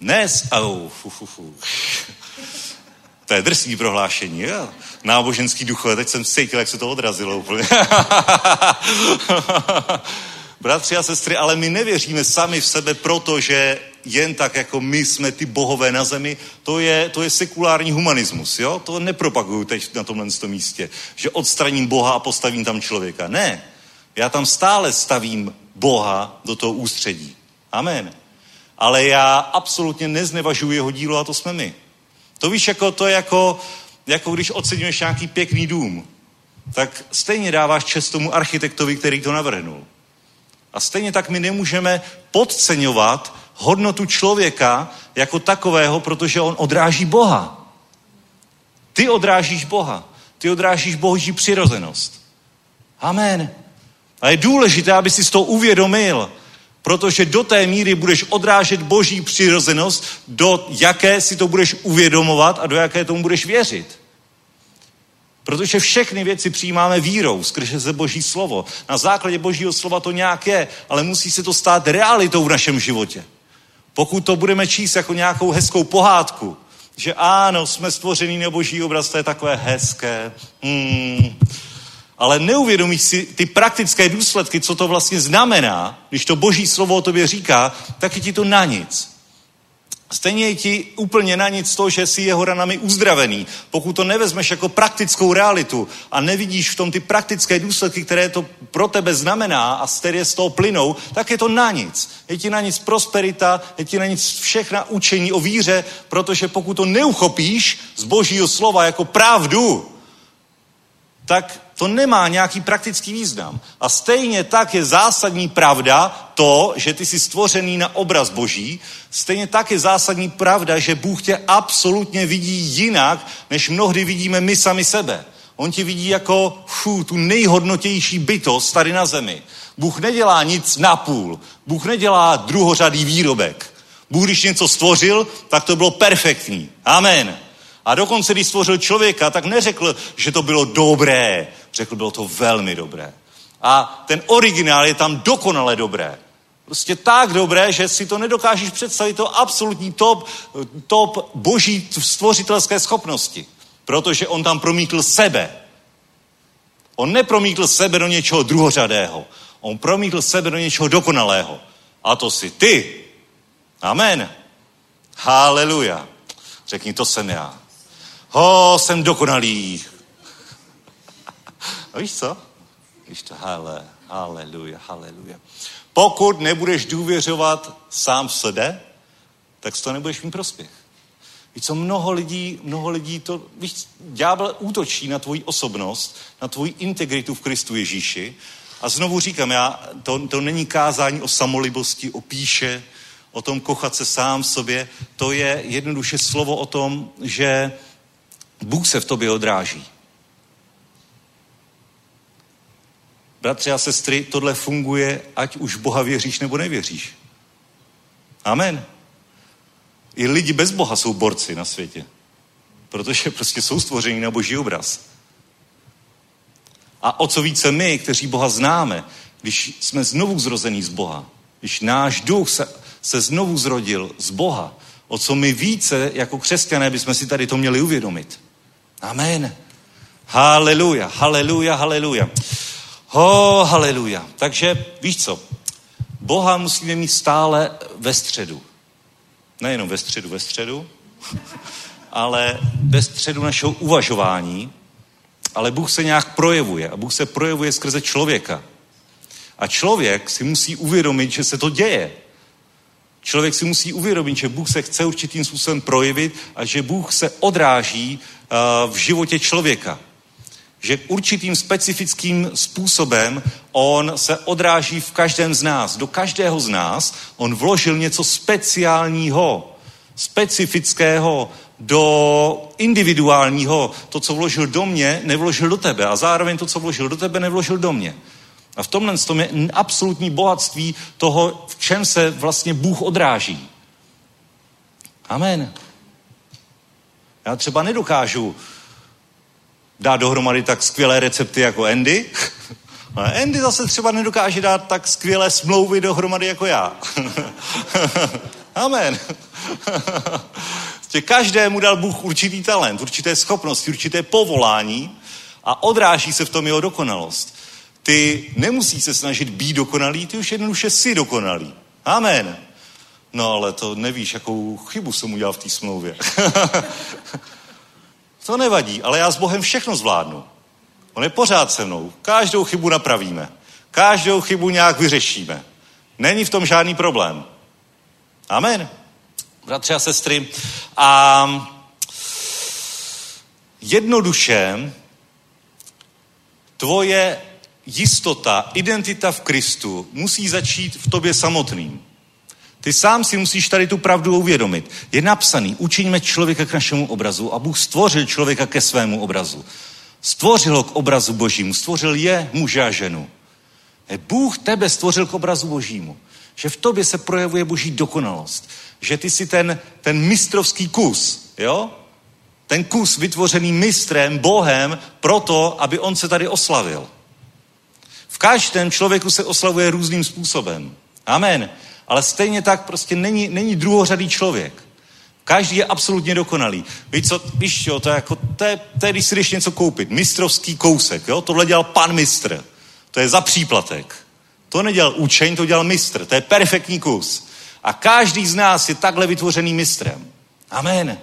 Dnes, au, fu, fu, fu. To je drsný prohlášení, jo? Náboženský duchové, teď jsem cítil, jak se to odrazilo úplně. Bratři a sestry, ale my nevěříme sami v sebe, protože jen tak, jako my jsme ty bohové na zemi, to je, to je sekulární humanismus, jo? To nepropaguju teď na tomhle místě, že odstraním Boha a postavím tam člověka. Ne. Já tam stále stavím Boha do toho ústředí. Amen. Ale já absolutně neznevažuji jeho dílo a to jsme my. To víš, jako, to je jako, jako když oceňuješ nějaký pěkný dům, tak stejně dáváš čest tomu architektovi, který to navrhnul. A stejně tak my nemůžeme podceňovat hodnotu člověka jako takového, protože on odráží Boha. Ty odrážíš Boha. Ty odrážíš boží přirozenost. Amen. A je důležité, aby si to uvědomil, protože do té míry budeš odrážet boží přirozenost, do jaké si to budeš uvědomovat a do jaké tomu budeš věřit. Protože všechny věci přijímáme vírou skrze se Boží slovo. Na základě Božího slova to nějak je, ale musí se to stát realitou v našem životě. Pokud to budeme číst jako nějakou hezkou pohádku, že ano, jsme stvořený na boží obraz, to je takové hezké. Hmm. Ale neuvědomíš si ty praktické důsledky, co to vlastně znamená, když to boží slovo o tobě říká, tak je ti to na nic. Stejně je ti úplně na nic to, že jsi jeho ranami uzdravený. Pokud to nevezmeš jako praktickou realitu a nevidíš v tom ty praktické důsledky, které to pro tebe znamená a které z toho plynou, tak je to na nic. Je ti na nic prosperita, je ti na nic všechna učení o víře, protože pokud to neuchopíš z božího slova jako pravdu, tak to nemá nějaký praktický význam. A stejně tak je zásadní pravda to, že ty jsi stvořený na obraz Boží, stejně tak je zásadní pravda, že Bůh tě absolutně vidí jinak, než mnohdy vidíme my sami sebe. On ti vidí jako fů, tu nejhodnotější bytost tady na zemi. Bůh nedělá nic na půl. Bůh nedělá druhořadý výrobek. Bůh, když něco stvořil, tak to bylo perfektní. Amen. A dokonce, když stvořil člověka, tak neřekl, že to bylo dobré. Řekl, bylo to velmi dobré. A ten originál je tam dokonale dobré. Prostě tak dobré, že si to nedokážeš představit, to absolutní top, top boží stvořitelské schopnosti. Protože on tam promítl sebe. On nepromítl sebe do něčeho druhořadého. On promítl sebe do něčeho dokonalého. A to si ty. Amen. Haleluja. Řekni, to jsem já. Ho, jsem dokonalý. A víš co? Víš to, hale, haleluja, haleluja. Pokud nebudeš důvěřovat sám v sebe, tak toho nebudeš mít prospěch. Víš co, mnoho lidí, mnoho lidí to, víš, ďábel útočí na tvoji osobnost, na tvoji integritu v Kristu Ježíši. A znovu říkám, já, to, to není kázání o samolibosti, o píše, o tom kochat se sám v sobě. To je jednoduše slovo o tom, že Bůh se v tobě odráží. Bratři a sestry, tohle funguje, ať už Boha věříš nebo nevěříš. Amen. I lidi bez Boha jsou borci na světě. Protože prostě jsou stvoření na boží obraz. A o co více my, kteří Boha známe, když jsme znovu zrození z Boha, když náš duch se, se znovu zrodil z Boha, o co my více jako křesťané bychom si tady to měli uvědomit. Amen. Haleluja, haleluja, haleluja. Ho, haleluja. Takže víš co? Boha musíme mít stále ve středu. Nejenom ve středu, ve středu, ale ve středu našeho uvažování, ale Bůh se nějak projevuje a Bůh se projevuje skrze člověka. A člověk si musí uvědomit, že se to děje. Člověk si musí uvědomit, že Bůh se chce určitým způsobem projevit a že Bůh se odráží uh, v životě člověka. Že určitým specifickým způsobem on se odráží v každém z nás. Do každého z nás on vložil něco speciálního, specifického, do individuálního. To, co vložil do mě, nevložil do tebe. A zároveň to, co vložil do tebe, nevložil do mě. A v tomhle tom je absolutní bohatství toho, v čem se vlastně Bůh odráží. Amen. Já třeba nedokážu dát dohromady tak skvělé recepty jako Andy, ale Andy zase třeba nedokáže dát tak skvělé smlouvy dohromady jako já. Amen. Každému dal Bůh určitý talent, určité schopnosti, určité povolání a odráží se v tom jeho dokonalost. Ty nemusíš se snažit být dokonalý, ty už jednoduše jsi dokonalý. Amen. No ale to nevíš, jakou chybu jsem udělal v té smlouvě. to nevadí, ale já s Bohem všechno zvládnu. On je pořád se mnou. Každou chybu napravíme. Každou chybu nějak vyřešíme. Není v tom žádný problém. Amen. Bratři a sestry. A jednoduše tvoje jistota, identita v Kristu musí začít v tobě samotným. Ty sám si musíš tady tu pravdu uvědomit. Je napsaný, učiňme člověka k našemu obrazu a Bůh stvořil člověka ke svému obrazu. Stvořil ho k obrazu božímu, stvořil je muže a ženu. Bůh tebe stvořil k obrazu božímu. Že v tobě se projevuje boží dokonalost. Že ty jsi ten, ten mistrovský kus, jo? Ten kus vytvořený mistrem, Bohem, proto, aby on se tady oslavil. V každém člověku se oslavuje různým způsobem. Amen. Ale stejně tak prostě není, není druhořadý člověk. Každý je absolutně dokonalý. Víš co, víš jo, to je jako, to je, to je, když si jdeš něco koupit. Mistrovský kousek, jo, tohle dělal pan mistr. To je za příplatek. To nedělal učeň, to dělal mistr. To je perfektní kus. A každý z nás je takhle vytvořený mistrem. Amen.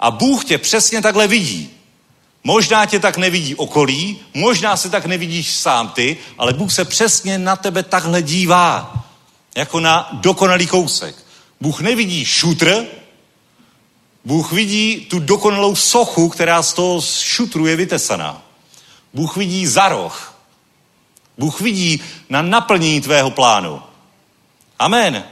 A Bůh tě přesně takhle vidí. Možná tě tak nevidí okolí, možná se tak nevidíš sám ty, ale Bůh se přesně na tebe takhle dívá. Jako na dokonalý kousek. Bůh nevidí šutr, Bůh vidí tu dokonalou sochu, která z toho šutru je vytesaná. Bůh vidí za roh. Bůh vidí na naplnění tvého plánu. Amen.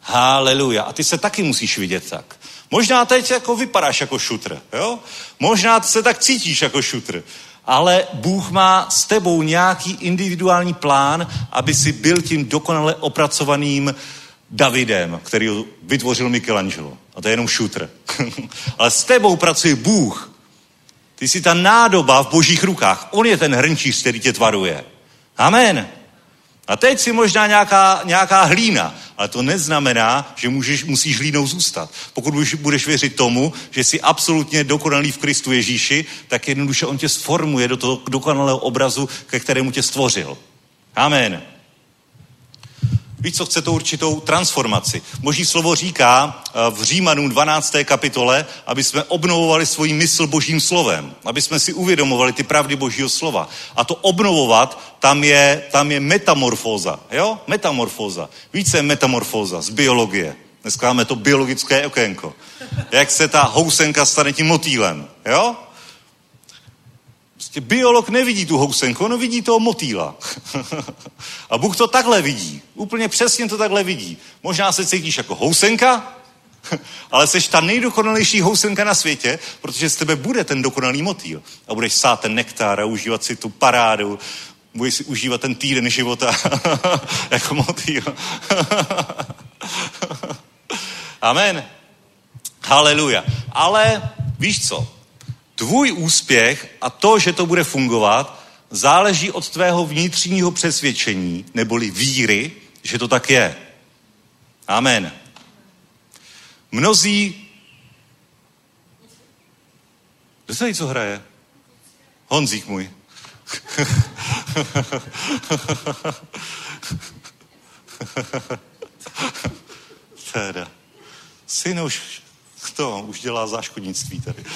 Haleluja. A ty se taky musíš vidět tak. Možná teď jako vypadáš jako šutr, jo? Možná se tak cítíš jako šutr. Ale Bůh má s tebou nějaký individuální plán, aby si byl tím dokonale opracovaným Davidem, který vytvořil Michelangelo. A to je jenom šutr. Ale s tebou pracuje Bůh. Ty jsi ta nádoba v božích rukách. On je ten hrnčíř, který tě tvaruje. Amen. A teď si možná nějaká, nějaká hlína, ale to neznamená, že můžeš, musíš hlínou zůstat. Pokud budeš věřit tomu, že jsi absolutně dokonalý v Kristu Ježíši, tak jednoduše on tě sformuje do toho dokonalého obrazu, ke kterému tě stvořil. Amen. Víš, co chce to určitou transformaci. Boží slovo říká eh, v Římanům 12. kapitole, aby jsme obnovovali svůj mysl božím slovem, aby jsme si uvědomovali ty pravdy božího slova. A to obnovovat, tam je, tam je metamorfóza, jo? Metamorfóza. Více metamorfóza z biologie. Dneska máme to biologické okénko. Jak se ta housenka stane tím motýlem, jo? Prostě biolog nevidí tu housenku, on vidí toho motýla. a Bůh to takhle vidí. Úplně přesně to takhle vidí. Možná se cítíš jako housenka, ale jsi ta nejdokonalejší housenka na světě, protože z tebe bude ten dokonalý motýl. A budeš sát ten nektar a užívat si tu parádu, budeš si užívat ten týden života jako motýl. Amen. Haleluja. Ale víš co? Tvůj úspěch a to, že to bude fungovat, záleží od tvého vnitřního přesvědčení, neboli víry, že to tak je. Amen. Mnozí... Kdo tady co hraje? Honzík můj. teda. Syn už to už dělá záškodnictví tady.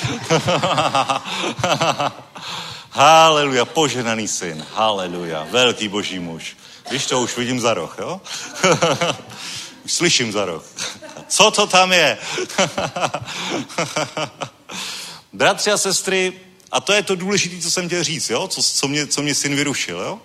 Haleluja, poženaný syn, haleluja, velký boží muž. Víš to, už vidím za roh, jo? Už slyším za rok. Co to tam je? Bratři a sestry, a to je to důležité, co jsem chtěl říct, jo? Co, co, mě, co mě syn vyrušil. Jo?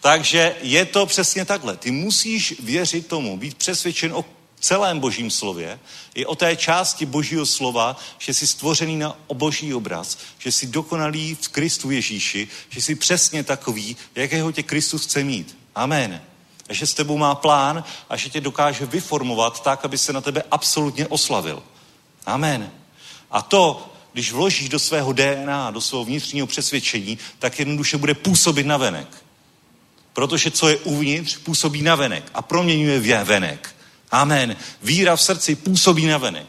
Takže je to přesně takhle. Ty musíš věřit tomu, být přesvědčen o celém božím slově, i o té části božího slova, že jsi stvořený na boží obraz, že jsi dokonalý v Kristu Ježíši, že jsi přesně takový, jakého tě Kristus chce mít. Amen. A že s tebou má plán a že tě dokáže vyformovat tak, aby se na tebe absolutně oslavil. Amen. A to, když vložíš do svého DNA, do svého vnitřního přesvědčení, tak jednoduše bude působit na venek. Protože co je uvnitř, působí na venek a proměňuje venek. Amen. Víra v srdci působí na venek.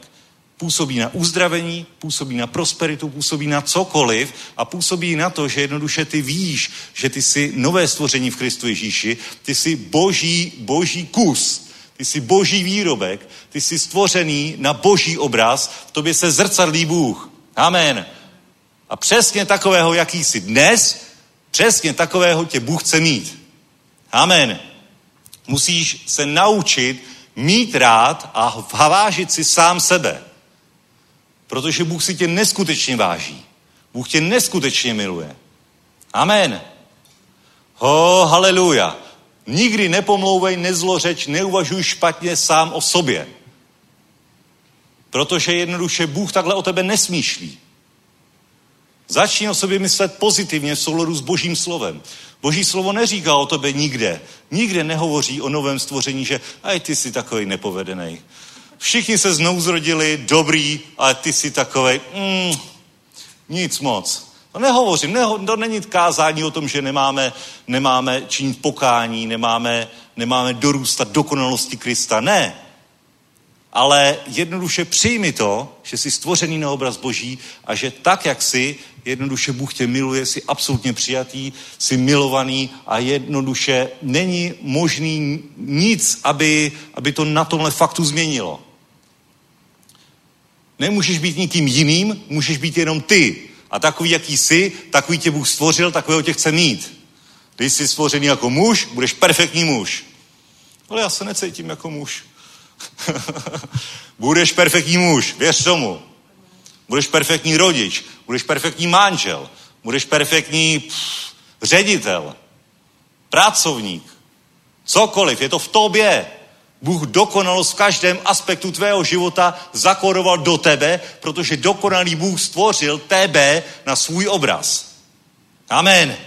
Působí na uzdravení, působí na prosperitu, působí na cokoliv a působí na to, že jednoduše ty víš, že ty jsi nové stvoření v Kristu Ježíši, ty jsi boží, boží kus, ty jsi boží výrobek, ty jsi stvořený na boží obraz, v tobě se zrcadlí Bůh. Amen. A přesně takového, jaký jsi dnes, přesně takového tě Bůh chce mít. Amen. Musíš se naučit mít rád a vážit si sám sebe. Protože Bůh si tě neskutečně váží. Bůh tě neskutečně miluje. Amen. Ho, haleluja. Nikdy nepomlouvej, nezlořeč, neuvažuj špatně sám o sobě. Protože jednoduše Bůh takhle o tebe nesmýšlí. Začni o sobě myslet pozitivně v souladu s Božím slovem. Boží slovo neříká o tobě nikde. Nikde nehovoří o novém stvoření, že aj ty jsi takový nepovedený. Všichni se znovu zrodili, dobrý, ale ty jsi takový, mm, nic moc. To nehovořím, neho, to není kázání o tom, že nemáme, nemáme činit pokání, nemáme, nemáme dorůstat dokonalosti Krista. Ne ale jednoduše přijmi to, že jsi stvořený na obraz Boží a že tak, jak jsi, jednoduše Bůh tě miluje, jsi absolutně přijatý, jsi milovaný a jednoduše není možný nic, aby, aby to na tomhle faktu změnilo. Nemůžeš být nikým jiným, můžeš být jenom ty. A takový, jaký jsi, takový tě Bůh stvořil, takového tě chce mít. Když jsi stvořený jako muž, budeš perfektní muž. Ale já se necítím jako muž. budeš perfektní muž, věř tomu. Budeš perfektní rodič, budeš perfektní manžel, budeš perfektní pff, ředitel, pracovník, cokoliv, je to v tobě. Bůh dokonalost v každém aspektu tvého života zakoroval do tebe, protože dokonalý Bůh stvořil tebe na svůj obraz. Amen.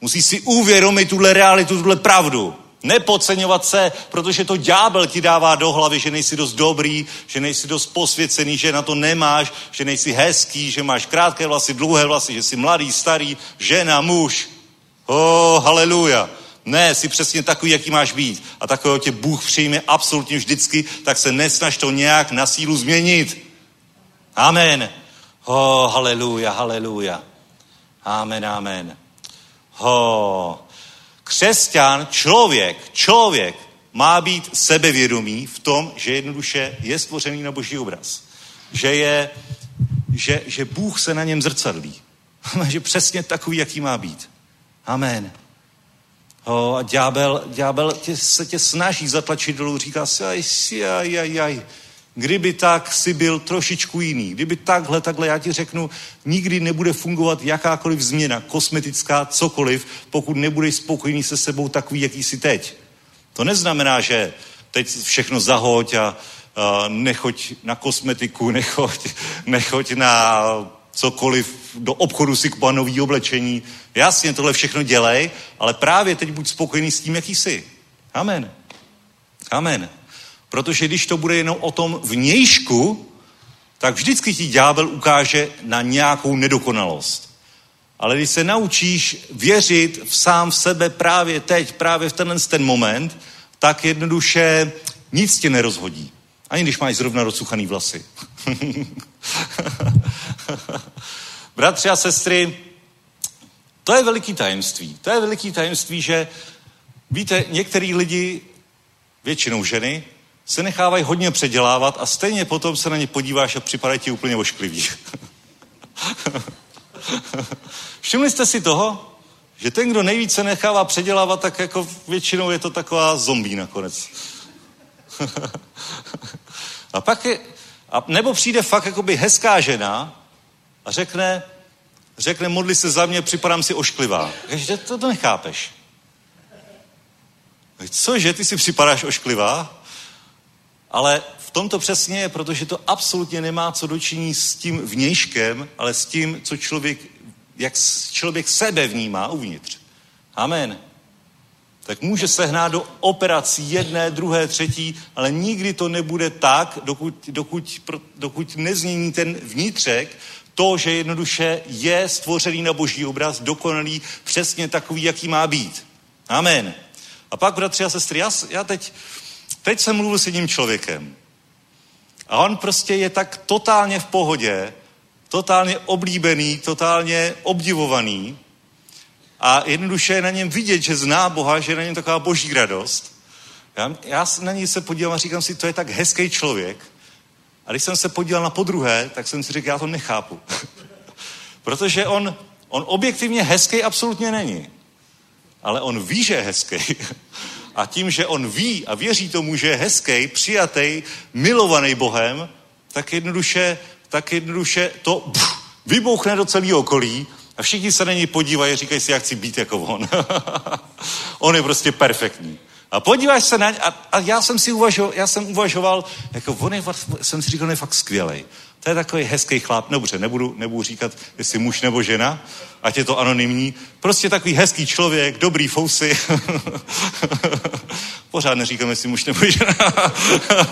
Musíš si uvědomit tuhle realitu, tuhle pravdu. Nepodceňovat se, protože to ďábel ti dává do hlavy, že nejsi dost dobrý, že nejsi dost posvěcený, že na to nemáš, že nejsi hezký, že máš krátké vlasy, dlouhé vlasy, že jsi mladý, starý, žena, muž. Oh, haleluja. Ne, jsi přesně takový, jaký máš být. A takového tě Bůh přijme absolutně vždycky, tak se nesnaž to nějak na sílu změnit. Amen. Oh, haleluja, haleluja. Amen, amen. Oh. Křesťan, člověk, člověk má být sebevědomý v tom, že jednoduše je stvořený na boží obraz. Že, je, že, že Bůh se na něm zrcadlí. že přesně takový, jaký má být. Amen. O, a ďábel, ďábel tě, se tě snaží zatlačit dolů, říká si, aj, aj, aj, aj, Kdyby tak si byl trošičku jiný, kdyby takhle, takhle, já ti řeknu, nikdy nebude fungovat jakákoliv změna, kosmetická, cokoliv, pokud nebudeš spokojený se sebou takový, jaký jsi teď. To neznamená, že teď všechno zahoď a, a nechoď na kosmetiku, nechoď, nechoď na cokoliv, do obchodu si kupovat nový oblečení. Jasně, tohle všechno dělej, ale právě teď buď spokojený s tím, jaký jsi. Amen. Amen. Protože když to bude jenom o tom vnějšku, tak vždycky ti ďábel ukáže na nějakou nedokonalost. Ale když se naučíš věřit v sám v sebe právě teď, právě v tenhle ten moment, tak jednoduše nic tě nerozhodí. Ani když máš zrovna rozsuchaný vlasy. Bratři a sestry, to je veliký tajemství. To je veliký tajemství, že víte, některý lidi, většinou ženy, se nechávají hodně předělávat a stejně potom se na ně podíváš a připadají ti úplně ošklivý. Všimli jste si toho, že ten, kdo nejvíce nechává předělávat, tak jako většinou je to taková zombie nakonec. a pak je, a nebo přijde fakt jakoby hezká žena a řekne, řekne, modli se za mě, připadám si ošklivá. Takže to, to nechápeš. Cože, ty si připadáš ošklivá? Ale v tomto přesně je, protože to absolutně nemá co dočiní s tím vnějškem, ale s tím, co člověk, jak člověk sebe vnímá uvnitř. Amen. Tak může se hnát do operací jedné, druhé, třetí, ale nikdy to nebude tak, dokud, dokud, dokud nezmění ten vnitřek, to, že jednoduše je stvořený na boží obraz, dokonalý, přesně takový, jaký má být. Amen. A pak, bratři a sestry, já, já teď, teď jsem mluvil s jedním člověkem. A on prostě je tak totálně v pohodě, totálně oblíbený, totálně obdivovaný a jednoduše je na něm vidět, že zná Boha, že je na něm taková boží radost. Já, já na něj se podívám a říkám si, to je tak hezký člověk. A když jsem se podíval na podruhé, tak jsem si řekl, já to nechápu. Protože on, on objektivně hezký absolutně není. Ale on ví, že je hezký. A tím, že on ví a věří tomu, že je hezký, přijatý, milovaný Bohem, tak jednoduše, tak jednoduše to pff, vybouchne do celého okolí a všichni se na něj podívají a říkají si, já chci být jako on. on je prostě perfektní. A podíváš se na ně, a, a já jsem si uvažoval, já jsem uvažoval, jako on je, jsem si říkal, on je fakt skvělý. To je takový hezký chlap, dobře, nebudu, nebudu říkat, jestli muž nebo žena, ať je to anonymní. Prostě takový hezký člověk, dobrý fousy. Pořád neříkám, jestli muž nebo žena.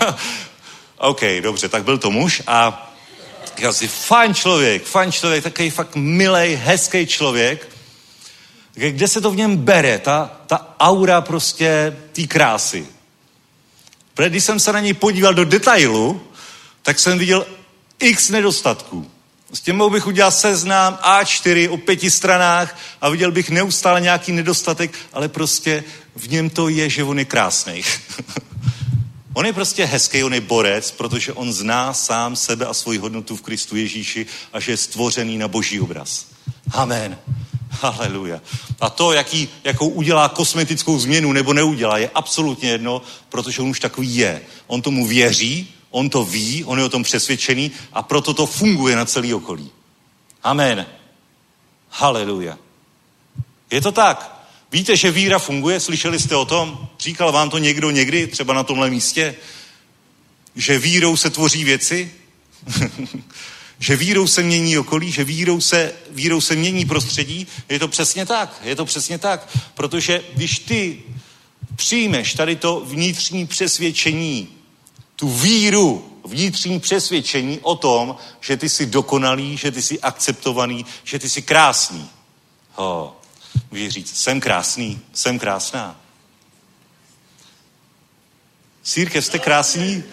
OK, dobře, tak byl to muž a říkal si, fajn člověk, fajn člověk, takový fakt milej, hezký člověk. Kde se to v něm bere, ta, ta aura prostě té krásy. Protože když jsem se na něj podíval do detailu, tak jsem viděl x nedostatků. S tím mohl bych udělat seznám A4 o pěti stranách a viděl bych neustále nějaký nedostatek, ale prostě v něm to je, že on je krásný. on je prostě hezký, on je borec, protože on zná sám sebe a svoji hodnotu v Kristu Ježíši a že je stvořený na boží obraz. Amen. Haleluja. A to, jaký, jakou udělá kosmetickou změnu nebo neudělá, je absolutně jedno, protože on už takový je. On tomu věří, on to ví, on je o tom přesvědčený a proto to funguje na celý okolí. Amen. Haleluja. Je to tak. Víte, že víra funguje? Slyšeli jste o tom? Říkal vám to někdo někdy, třeba na tomhle místě? Že vírou se tvoří věci? že vírou se mění okolí, že vírou se, vírou se mění prostředí? Je to přesně tak. Je to přesně tak. Protože když ty přijmeš tady to vnitřní přesvědčení, tu víru, vnitřní přesvědčení o tom, že ty jsi dokonalý, že ty jsi akceptovaný, že ty jsi krásný. Ho, můžeš říct, jsem krásný, jsem krásná. Církev, jste krásný?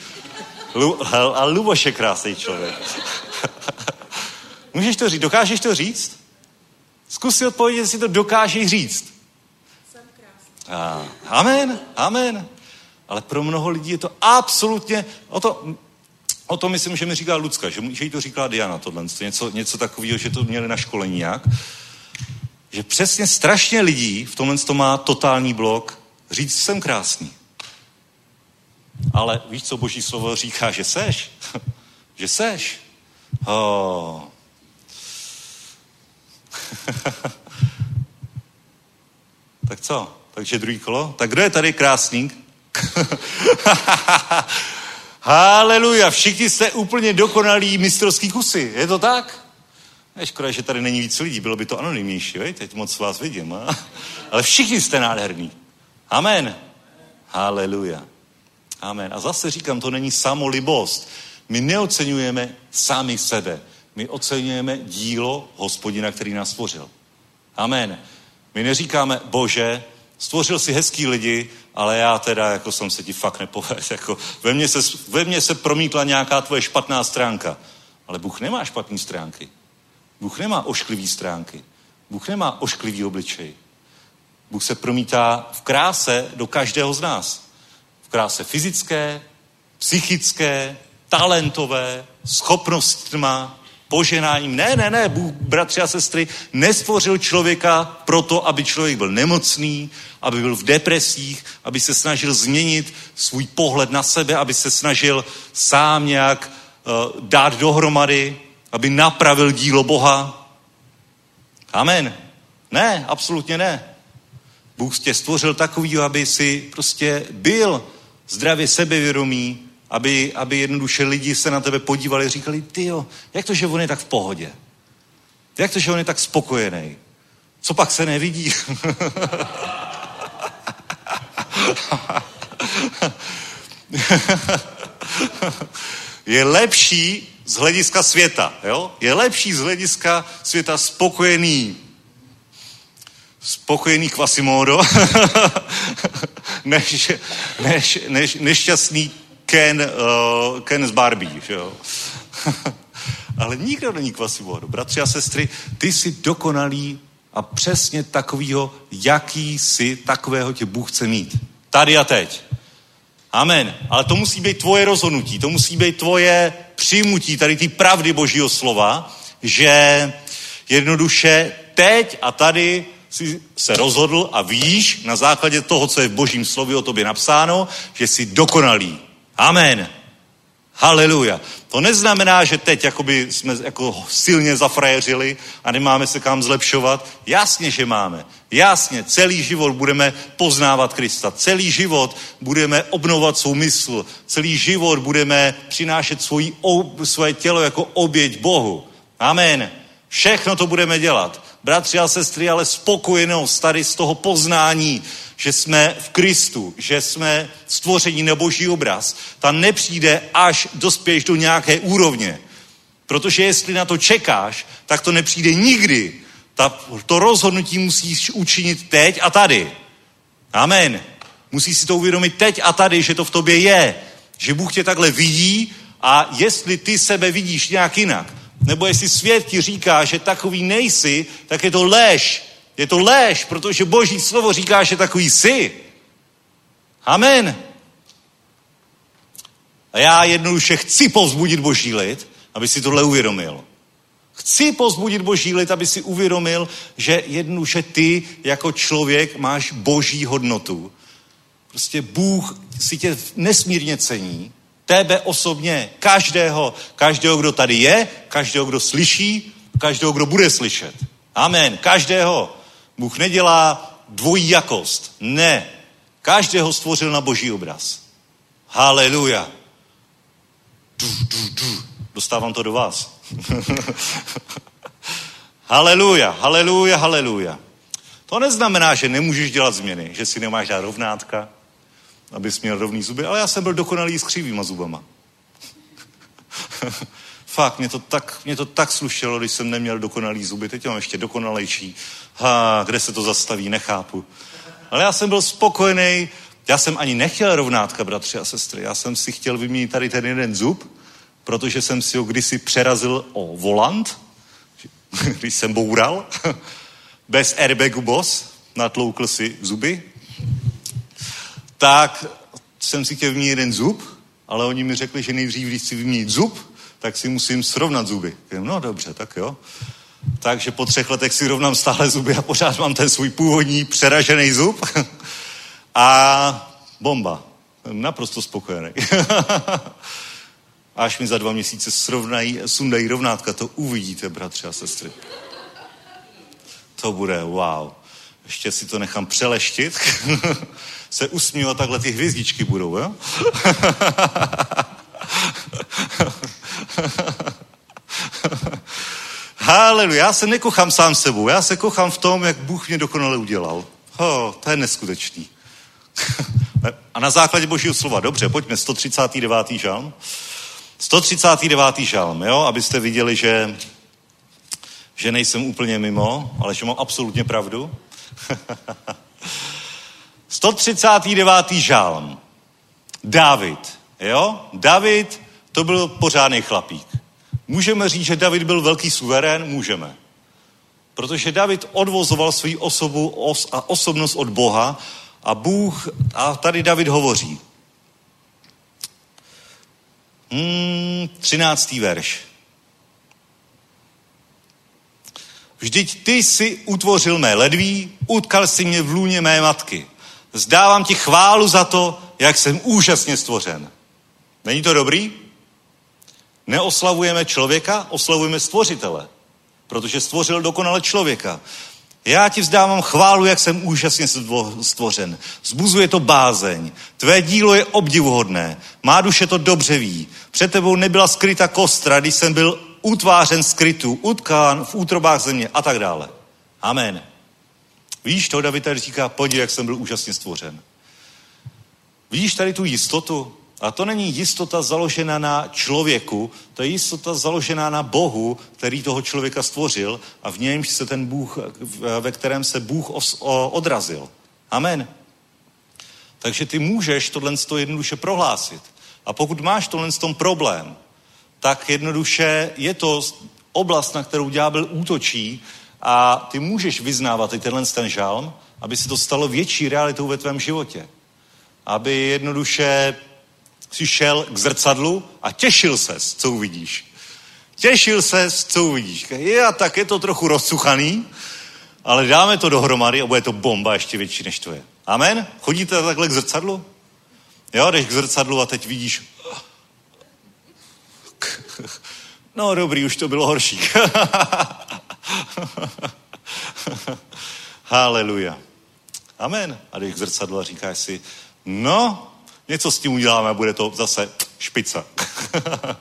Lu, a Luboš je krásný člověk. Můžeš to říct, dokážeš to říct? Zkus si odpovědět, jestli to dokážeš říct. Jsem krásný. amen, amen ale pro mnoho lidí je to absolutně, o to, o to myslím, že mi říká Lucka, že, že jí to říkala Diana, tohle, něco, něco takového, že to měli na školení nějak, že přesně strašně lidí v tomhle to má totální blok, říct jsem krásný. Ale víš, co boží slovo říká, že seš? že seš? Oh. tak co? Takže druhý kolo? Tak kdo je tady krásník? Haleluja, všichni jste úplně dokonalí mistrovský kusy, je to tak? Je škoda, že tady není víc lidí, bylo by to anonymnější, vej? teď moc vás vidím. A? Ale všichni jste nádherní. Amen. Haleluja. Amen. A zase říkám, to není samolibost. My neocenujeme sami sebe. My oceňujeme dílo hospodina, který nás stvořil. Amen. My neříkáme, bože, stvořil si hezký lidi, ale já teda jako jsem se ti fakt nepovedl. Jako, ve, mně se, ve mně se promítla nějaká tvoje špatná stránka. Ale Bůh nemá špatné stránky. Bůh nemá ošklivý stránky. Bůh nemá ošklivý obličej. Bůh se promítá v kráse do každého z nás. V kráse fyzické, psychické, talentové, schopnostma, poženáním. Ne, ne, ne, Bůh, bratři a sestry, nestvořil člověka proto, aby člověk byl nemocný, aby byl v depresích, aby se snažil změnit svůj pohled na sebe, aby se snažil sám nějak uh, dát dohromady, aby napravil dílo Boha. Amen. Ne, absolutně ne. Bůh tě stvořil takový, aby si prostě byl zdravě sebevědomý, aby, aby jednoduše lidi se na tebe podívali a říkali, ty jo, jak to, že on je tak v pohodě? Jak to, že on je tak spokojený? Co pak se nevidí? je lepší z hlediska světa, jo? Je lepší z hlediska světa spokojený spokojený Quasimodo než, než, než nešťastný Ken, uh, Ken z Barbie, že jo? Ale nikdo není Quasimodo. Bratři a sestry, ty jsi dokonalý a přesně takovýho, jaký jsi, takového tě Bůh chce mít. Tady a teď. Amen. Ale to musí být tvoje rozhodnutí, to musí být tvoje přijmutí tady ty pravdy Božího slova, že jednoduše teď a tady si se rozhodl a víš na základě toho, co je v božím slově o tobě napsáno, že jsi dokonalý. Amen. Haleluja. To neznamená, že teď jakoby jsme jako silně zafrajeřili a nemáme se kam zlepšovat. Jasně, že máme. Jasně, celý život budeme poznávat Krista. Celý život budeme obnovovat svou mysl. Celý život budeme přinášet svoji, svoje tělo jako oběť Bohu. Amen. Všechno to budeme dělat. Bratři a sestry, ale spokojenost tady z toho poznání, že jsme v Kristu, že jsme stvoření na boží obraz, ta nepřijde, až dospěješ do nějaké úrovně. Protože jestli na to čekáš, tak to nepřijde nikdy. Ta, to rozhodnutí musíš učinit teď a tady. Amen. Musíš si to uvědomit teď a tady, že to v tobě je. Že Bůh tě takhle vidí a jestli ty sebe vidíš nějak jinak, nebo jestli svět ti říká, že takový nejsi, tak je to lež. Je to lež, protože Boží slovo říká, že takový jsi. Amen. A já jednoduše chci povzbudit Boží lid, aby si tohle uvědomil. Chci pozbudit Boží lid, aby si uvědomil, že jednoduše ty jako člověk máš boží hodnotu. Prostě Bůh si tě nesmírně cení Tebe osobně, každého, každého, kdo tady je, každého, kdo slyší, každého, kdo bude slyšet. Amen. Každého. Bůh nedělá dvojí jakost. Ne. Každého stvořil na boží obraz. Haleluja. Dostávám to do vás. haleluja, haleluja, haleluja. To neznamená, že nemůžeš dělat změny, že si nemáš dát rovnátka, abys měl rovný zuby, ale já jsem byl dokonalý s křivýma zubama. Fakt, mě to, tak, mě to tak slušelo, když jsem neměl dokonalý zuby, teď mám ještě dokonalejší. Ha, kde se to zastaví, nechápu. Ale já jsem byl spokojený, já jsem ani nechtěl rovnátka, bratři a sestry. Já jsem si chtěl vyměnit tady ten jeden zub, protože jsem si ho kdysi přerazil o volant, když jsem boural, bez airbagu boss, natloukl si zuby tak jsem si chtěl vyměnit jeden zub, ale oni mi řekli, že nejdřív, když si vyměnit zub, tak si musím srovnat zuby. No dobře, tak jo. Takže po třech letech si rovnám stále zuby a pořád mám ten svůj původní přeražený zub. a bomba. Naprosto spokojený. Až mi za dva měsíce srovnají, sundají rovnátka, to uvidíte, bratři a sestry. To bude wow. Ještě si to nechám přeleštit. se usmívat, takhle ty hvězdičky budou, jo? Haleluja, já se nekochám sám sebou, já se kochám v tom, jak Bůh mě dokonale udělal. Ho, to je neskutečný. A na základě božího slova, dobře, pojďme, 139. žalm. 139. žalm, jo, abyste viděli, že, že nejsem úplně mimo, ale že mám absolutně pravdu. 139. žálm. David. Jo? David to byl pořádný chlapík. Můžeme říct, že David byl velký suverén? Můžeme. Protože David odvozoval svou osobu os a osobnost od Boha a Bůh, a tady David hovoří. Hmm, 13. verš. Vždyť ty si utvořil mé ledví, utkal si mě v lůně mé matky. Zdávám ti chválu za to, jak jsem úžasně stvořen. Není to dobrý? Neoslavujeme člověka, oslavujeme stvořitele, protože stvořil dokonale člověka. Já ti vzdávám chválu, jak jsem úžasně stvořen. Zbuzuje to bázeň. Tvé dílo je obdivuhodné. Má duše to dobře ví. Před tebou nebyla skryta kostra, když jsem byl utvářen skrytu, utkán v útrobách země a tak dále. Amen. Víš to, David tady říká, podívej, jak jsem byl úžasně stvořen. Vidíš tady tu jistotu? A to není jistota založená na člověku, to je jistota založená na Bohu, který toho člověka stvořil a v němž se ten Bůh, ve kterém se Bůh odrazil. Amen. Takže ty můžeš tohle jednoduše prohlásit. A pokud máš tohle tom problém, tak jednoduše je to oblast, na kterou ďábel útočí a ty můžeš vyznávat i tenhle ten žalm, aby se to stalo větší realitou ve tvém životě. Aby jednoduše si šel k zrcadlu a těšil se, co uvidíš. Těšil se, co uvidíš. A tak je to trochu rozsuchaný, ale dáme to dohromady a bude to bomba ještě větší, než to je. Amen? Chodíte takhle k zrcadlu? Jo, jdeš k zrcadlu a teď vidíš. No dobrý, už to bylo horší. Haleluja. Amen. A jdeš k zrcadlu a říkáš si, no, něco s tím uděláme bude to zase špica.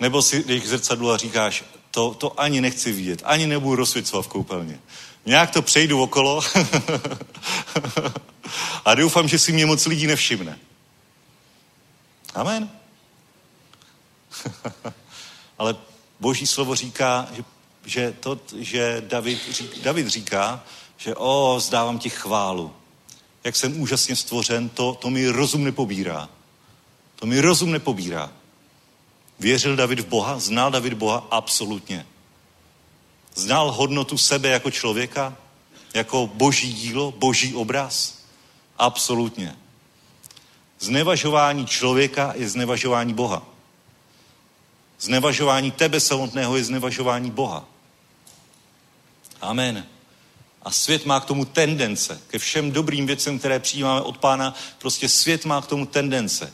Nebo si jdeš k zrcadlu a říkáš, to, to ani nechci vidět, ani nebudu rozsvěcovat v koupelně. Nějak to přejdu okolo a doufám, že si mě moc lidí nevšimne. Amen. Ale boží slovo říká, že, že, to, že David, David říká, že o, zdávám ti chválu jak jsem úžasně stvořen, to, to mi rozum nepobírá. To mi rozum nepobírá. Věřil David v Boha? Znal David Boha? Absolutně. Znal hodnotu sebe jako člověka? Jako boží dílo, boží obraz? Absolutně. Znevažování člověka je znevažování Boha. Znevažování tebe samotného je znevažování Boha. Amen. A svět má k tomu tendence, ke všem dobrým věcem, které přijímáme od pána, prostě svět má k tomu tendence.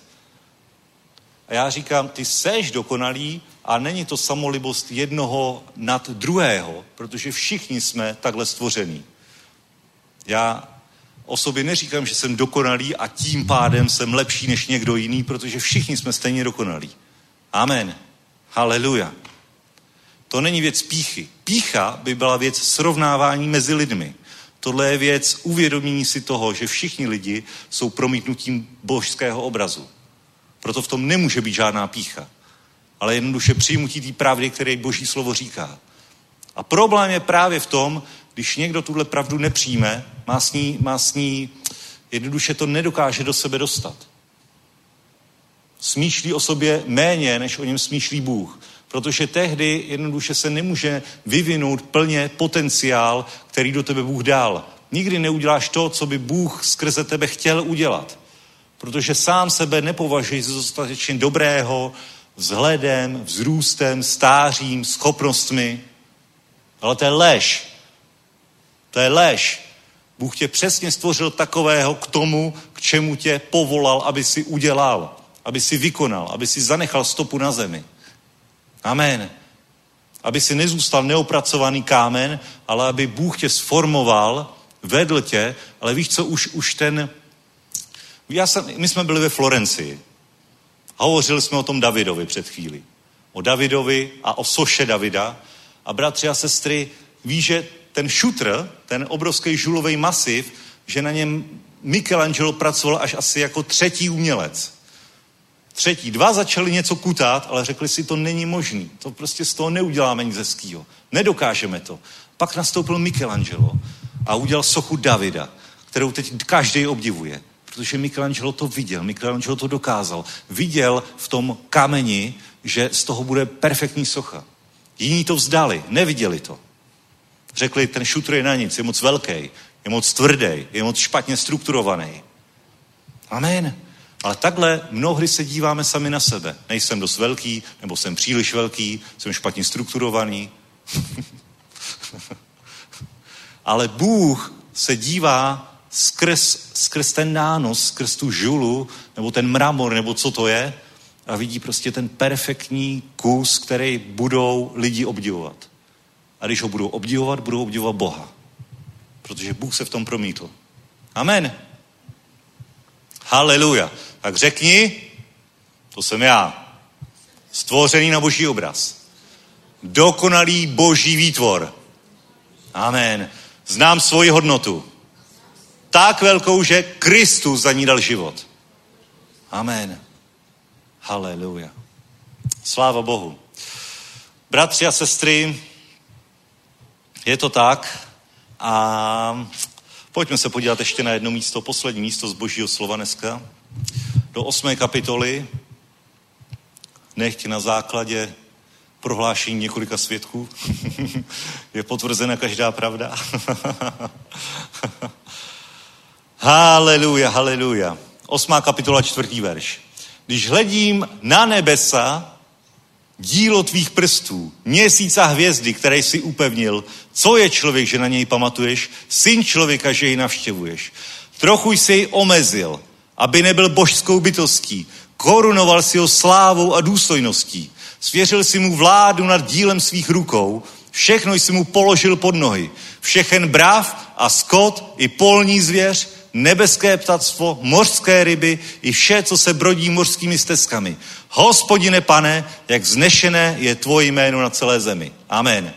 A já říkám, ty seš dokonalý a není to samolibost jednoho nad druhého, protože všichni jsme takhle stvoření. Já o sobě neříkám, že jsem dokonalý a tím pádem jsem lepší než někdo jiný, protože všichni jsme stejně dokonalí. Amen. Haleluja. To není věc píchy. Pícha by byla věc srovnávání mezi lidmi. Tohle je věc uvědomění si toho, že všichni lidi jsou promítnutím božského obrazu. Proto v tom nemůže být žádná pícha. Ale jednoduše přijmutí té pravdy, které boží slovo říká. A problém je právě v tom, když někdo tuhle pravdu nepřijme, má s ní, má s ní jednoduše to nedokáže do sebe dostat. Smýšlí o sobě méně, než o něm smýšlí Bůh protože tehdy jednoduše se nemůže vyvinout plně potenciál, který do tebe Bůh dal. Nikdy neuděláš to, co by Bůh skrze tebe chtěl udělat. Protože sám sebe nepovažuješ za dostatečně dobrého vzhledem, vzrůstem, stářím, schopnostmi. Ale to je lež. To je lež. Bůh tě přesně stvořil takového k tomu, k čemu tě povolal, aby si udělal, aby si vykonal, aby si zanechal stopu na zemi. Amen. Aby si nezůstal neopracovaný kámen, ale aby Bůh tě sformoval, vedl tě, ale víš co, už, už ten... Já jsem, my jsme byli ve Florencii. Hovořili jsme o tom Davidovi před chvíli. O Davidovi a o soše Davida. A bratři a sestry, ví, že ten šutr, ten obrovský žulový masiv, že na něm Michelangelo pracoval až asi jako třetí umělec. Třetí, dva začali něco kutat, ale řekli si, to není možný. To prostě z toho neuděláme nic hezkýho. Nedokážeme to. Pak nastoupil Michelangelo a udělal sochu Davida, kterou teď každý obdivuje. Protože Michelangelo to viděl, Michelangelo to dokázal. Viděl v tom kameni, že z toho bude perfektní socha. Jiní to vzdali, neviděli to. Řekli, ten šutr je na nic, je moc velký, je moc tvrdý, je moc špatně strukturovaný. Amen. Ale takhle mnohdy se díváme sami na sebe. Nejsem dost velký, nebo jsem příliš velký, jsem špatně strukturovaný. Ale Bůh se dívá skrz, skrz ten nános, skrz tu žulu, nebo ten mramor, nebo co to je, a vidí prostě ten perfektní kus, který budou lidi obdivovat. A když ho budou obdivovat, budou obdivovat Boha. Protože Bůh se v tom promítl. Amen. Haleluja. Tak řekni, to jsem já. Stvořený na boží obraz. Dokonalý boží výtvor. Amen. Znám svoji hodnotu. Tak velkou, že Kristus za ní dal život. Amen. Haleluja. Sláva Bohu. Bratři a sestry, je to tak a pojďme se podívat ještě na jedno místo, poslední místo z božího slova dneska. Do osmé kapitoly, nechť na základě prohlášení několika svědků je potvrzena každá pravda. haleluja, haleluja. Osmá kapitola, čtvrtý verš. Když hledím na nebesa, dílo tvých prstů, měsíc a hvězdy, které jsi upevnil, co je člověk, že na něj pamatuješ, syn člověka, že jej navštěvuješ. Trochu jsi jej omezil, aby nebyl božskou bytostí, korunoval si ho slávou a důstojností. Svěřil si mu vládu nad dílem svých rukou, všechno jsi mu položil pod nohy. Všechen brav a skot i polní zvěř, nebeské ptactvo, mořské ryby i vše, co se brodí mořskými stezkami. Hospodine pane, jak vznešené je tvoje jméno na celé zemi. Amen.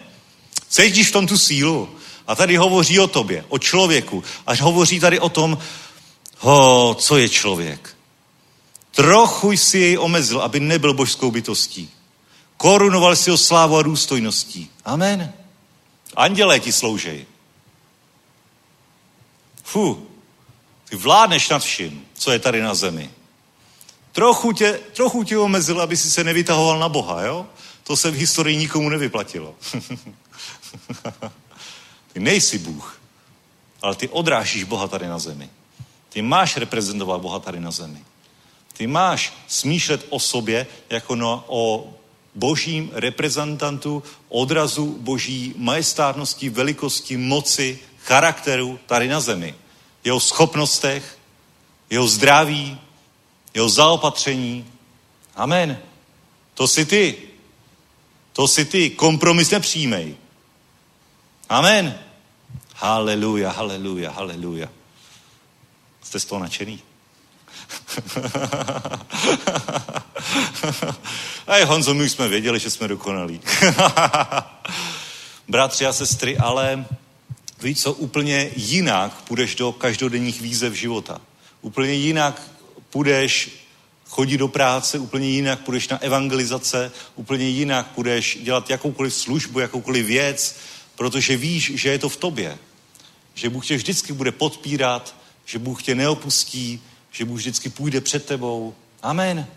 Cítíš v tom tu sílu? A tady hovoří o tobě, o člověku. Až hovoří tady o tom, ho, co je člověk. Trochu jsi jej omezil, aby nebyl božskou bytostí. Korunoval si ho slávu a důstojností. Amen. Andělé ti sloužej. Fu, ty vládneš nad vším, co je tady na zemi. Trochu tě, trochu tě omezil, aby si se nevytahoval na Boha, jo? To se v historii nikomu nevyplatilo. ty nejsi Bůh, ale ty odrážíš Boha tady na zemi. Ty máš reprezentovat Boha tady na zemi. Ty máš smýšlet o sobě jako no, o božím reprezentantu, odrazu boží majestátnosti, velikosti, moci, charakteru tady na zemi. Jeho schopnostech, jeho zdraví, jeho zaopatření. Amen. To jsi ty. To jsi ty. Kompromis nepřijmej. Amen. Haleluja, haleluja, haleluja. Jste z toho nadšený? A Honzo, my už jsme věděli, že jsme dokonalí. Bratři a sestry, ale víš co, úplně jinak půjdeš do každodenních výzev života. Úplně jinak půjdeš chodit do práce, úplně jinak půjdeš na evangelizace, úplně jinak půjdeš dělat jakoukoliv službu, jakoukoliv věc, protože víš, že je to v tobě. Že Bůh tě vždycky bude podpírat, že Bůh tě neopustí, že Bůh vždycky půjde před tebou. Amen.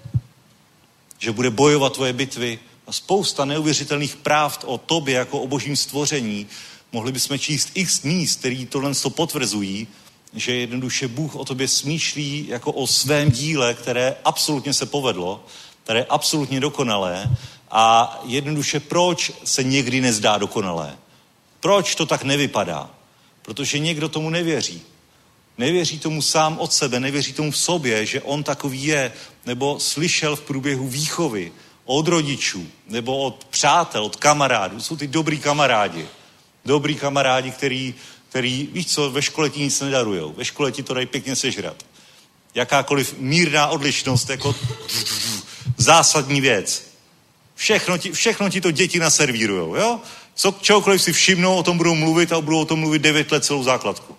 Že bude bojovat tvoje bitvy a spousta neuvěřitelných práv o tobě jako o božím stvoření. Mohli bychom číst x míst, který tohle to potvrzují, že jednoduše Bůh o tobě smýšlí jako o svém díle, které absolutně se povedlo, které je absolutně dokonalé a jednoduše proč se někdy nezdá dokonalé. Proč to tak nevypadá? Protože někdo tomu nevěří. Nevěří tomu sám od sebe, nevěří tomu v sobě, že on takový je, nebo slyšel v průběhu výchovy od rodičů, nebo od přátel, od kamarádů. Jsou ty dobrý kamarádi. Dobrý kamarádi, který, který, víš co, ve škole ti nic nedarujou. Ve škole ti to dají pěkně sežrat. Jakákoliv mírná odlišnost, jako zásadní věc. Všechno ti, všechno ti to děti naservírujou, jo? Co, čehokoliv si všimnou, o tom budou mluvit a budou o tom mluvit devět let celou základku.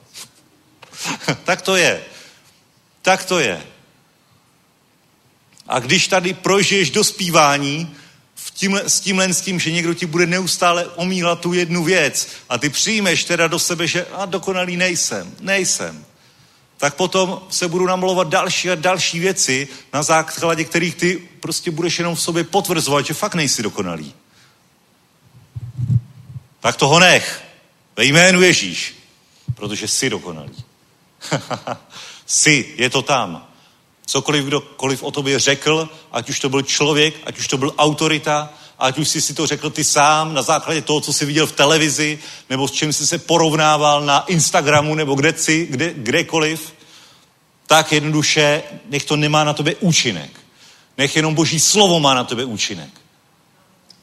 tak to je. Tak to je. A když tady prožiješ dospívání tímhle, s tímhle s tím, že někdo ti bude neustále omílat tu jednu věc a ty přijmeš teda do sebe, že a dokonalý nejsem, nejsem, tak potom se budou namlovat další a další věci, na základě kterých ty prostě budeš jenom v sobě potvrzovat, že fakt nejsi dokonalý. Tak toho nech. Ve jménu Ježíš. Protože jsi dokonalý. jsi, je to tam. Cokoliv kdokoliv o tobě řekl, ať už to byl člověk, ať už to byl autorita, ať už jsi si to řekl ty sám na základě toho, co jsi viděl v televizi, nebo s čím jsi se porovnával na Instagramu, nebo kde jsi, kde, kdekoliv, tak jednoduše nech to nemá na tebe účinek. Nech jenom Boží slovo má na tebe účinek.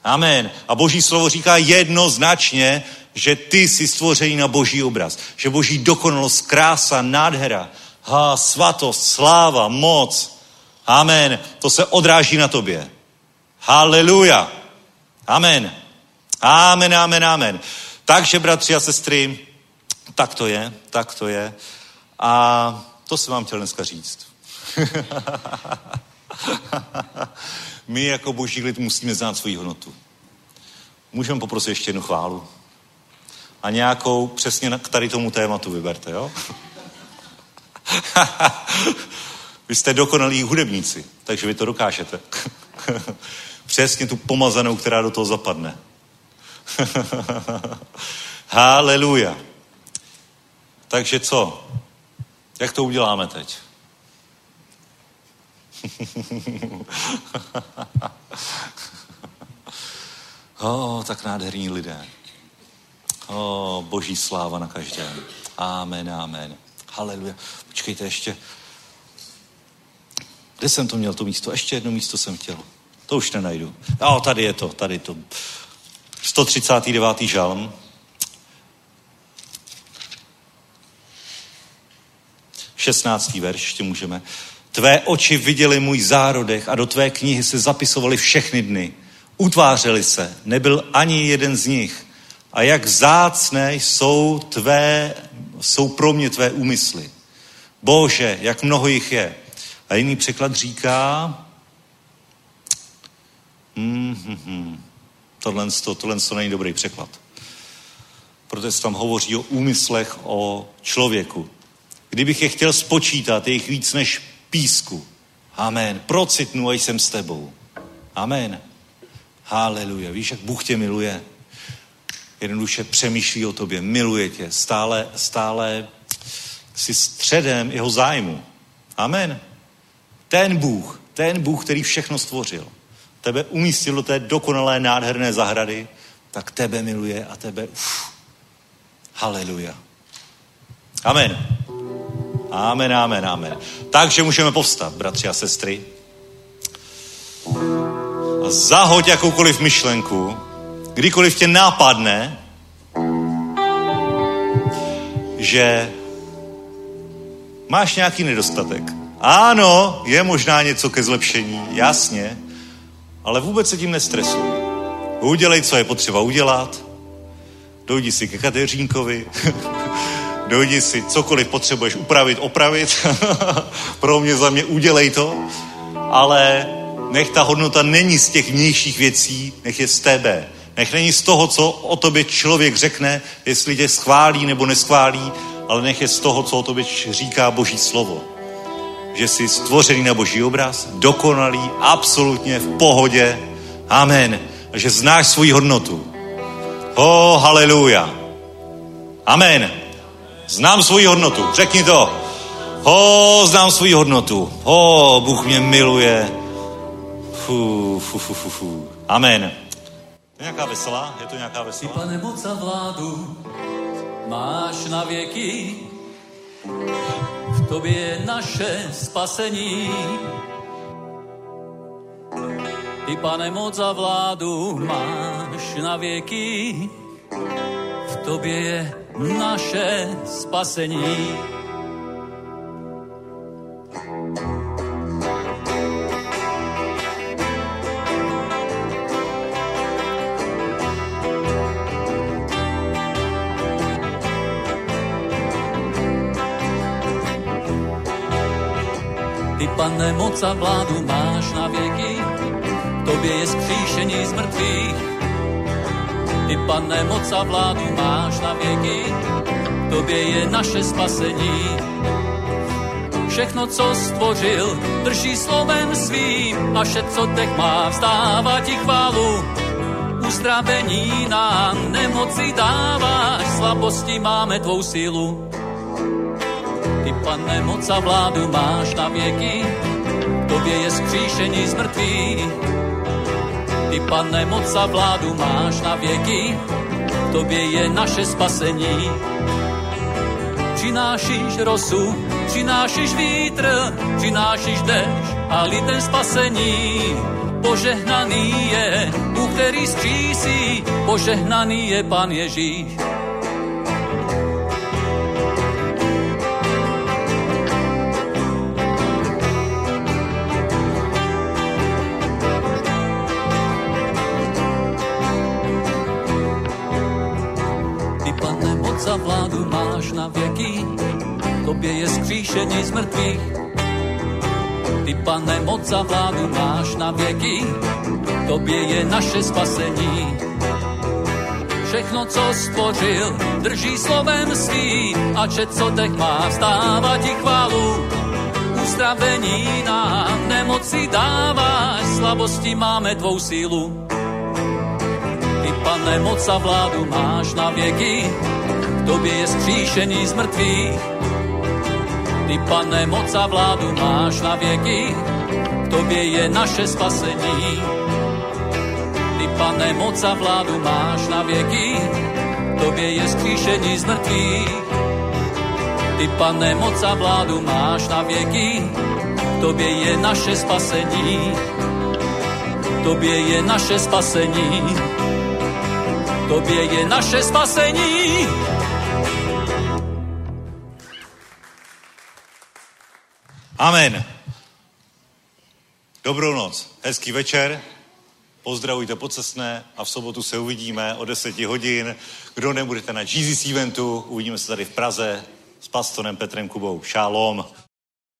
Amen. A Boží slovo říká jednoznačně, že ty jsi stvořený na Boží obraz. Že Boží dokonalost, krása, nádhera, ha, svatost, sláva, moc. Amen. To se odráží na tobě. Haleluja. Amen. Amen, amen, amen. Takže, bratři a sestry, tak to je, tak to je. A to jsem vám chtěl dneska říct. My jako boží lid musíme znát svoji hodnotu. Můžeme poprosit ještě jednu chválu. A nějakou přesně k tady tomu tématu vyberte, jo? vy jste dokonalí hudebníci, takže vy to dokážete. přesně tu pomazanou, která do toho zapadne. Haleluja. Takže co? Jak to uděláme teď? oh, tak nádherní lidé. Oh, boží sláva na každém. Amen, amen. Haleluja. Počkejte ještě. Kde jsem to měl, to místo? Ještě jedno místo jsem chtěl. To už nenajdu. Jo, tady je to, tady to. 139. žalm. 16. verš, ještě můžeme. Tvé oči viděly můj zárodech a do tvé knihy se zapisovaly všechny dny. Utvářely se, nebyl ani jeden z nich. A jak zácné jsou tvé, jsou pro mě tvé úmysly. Bože, jak mnoho jich je. A jiný překlad říká, hmm, hmm, hmm. Tohle, to, tohle to není dobrý překlad. Protože se tam hovoří o úmyslech o člověku. Kdybych je chtěl spočítat, je jich víc než písku. Amen. Procitnu a jsem s tebou. Amen. Haleluja. Víš, jak Bůh tě miluje? Jednoduše přemýšlí o tobě, miluje tě, stále, stále si středem jeho zájmu. Amen. Ten Bůh, ten Bůh, který všechno stvořil, tebe umístil do té dokonalé, nádherné zahrady, tak tebe miluje a tebe, uf, haleluja. Amen. Amen, amen, amen. Takže můžeme povstat, bratři a sestry. Zahoď jakoukoliv myšlenku, kdykoliv tě nápadne, že máš nějaký nedostatek. Ano, je možná něco ke zlepšení, jasně, ale vůbec se tím nestresuj. Udělej, co je potřeba udělat, dojdi si ke Kateřínkovi, dojdi si, cokoliv potřebuješ upravit, opravit. Pro mě, za mě, udělej to. Ale nech ta hodnota není z těch vnějších věcí, nech je z tebe. Nech není z toho, co o tobě člověk řekne, jestli tě schválí nebo neschválí, ale nech je z toho, co o tobě říká Boží slovo. Že jsi stvořený na Boží obraz, dokonalý, absolutně v pohodě. Amen. A že znáš svoji hodnotu. Oh, haleluja. Amen. Znám svoji hodnotu. Řekni to. O, znám svoji hodnotu. O, Bůh mě miluje. Fu, fu, fu, fu, fu. Amen. Je nějaká veselá? Je to nějaká veselá? Ty, pane, moc a vládu máš na věky. V tobě je naše spasení. Ty, pane, moc a vládu máš na věky. V tobě je naše spasení. Ty, pane, moc a vládu máš na věky, tobě je skříšení z mrtvých, ty, pane, moc a vládu máš na věky, tobě je naše spasení. Všechno, co stvořil, drží slovem svým a vše, co teď má, vzdává ti chválu. Uzdravení nám nemoci dáváš, slabosti máme tvou sílu. Ty, pane, moc a vládu máš na věky, tobě je skříšení z mrtvých. Ty, pane, moc a vládu máš na věky, tobě je naše spasení. Přinášíš rosu, přinášíš vítr, přinášíš dešť a lidem spasení. Požehnaný je, u který skřísí, požehnaný je Pan Ježíš. Máš na věky, tobě je skříšení z mrtvých. Ty, pane, moc za vládu máš na věky, tobě je naše spasení. Všechno, co stvořil, drží slovem svým a čet, co teď má, vstává ti chválu. Uzdravení nám nemoci dáváš, slabosti máme tvou sílu. Ty, pane, moc a vládu máš na věky, tobě je skříšení z mrtvých. Ty, pane, moc a vládu máš na věky, k tobě je naše spasení. Ty, pane, moc a vládu máš na věky, k tobě je skříšení z mrtvých. Ty, pane, moc a vládu máš na věky, k tobě je naše spasení. K tobě je naše spasení. Tobě je naše spasení. Amen. Dobrou noc, hezký večer, pozdravujte pocesné a v sobotu se uvidíme o 10 hodin. Kdo nebudete na Jesus eventu, uvidíme se tady v Praze s pastorem Petrem Kubou. Šálom.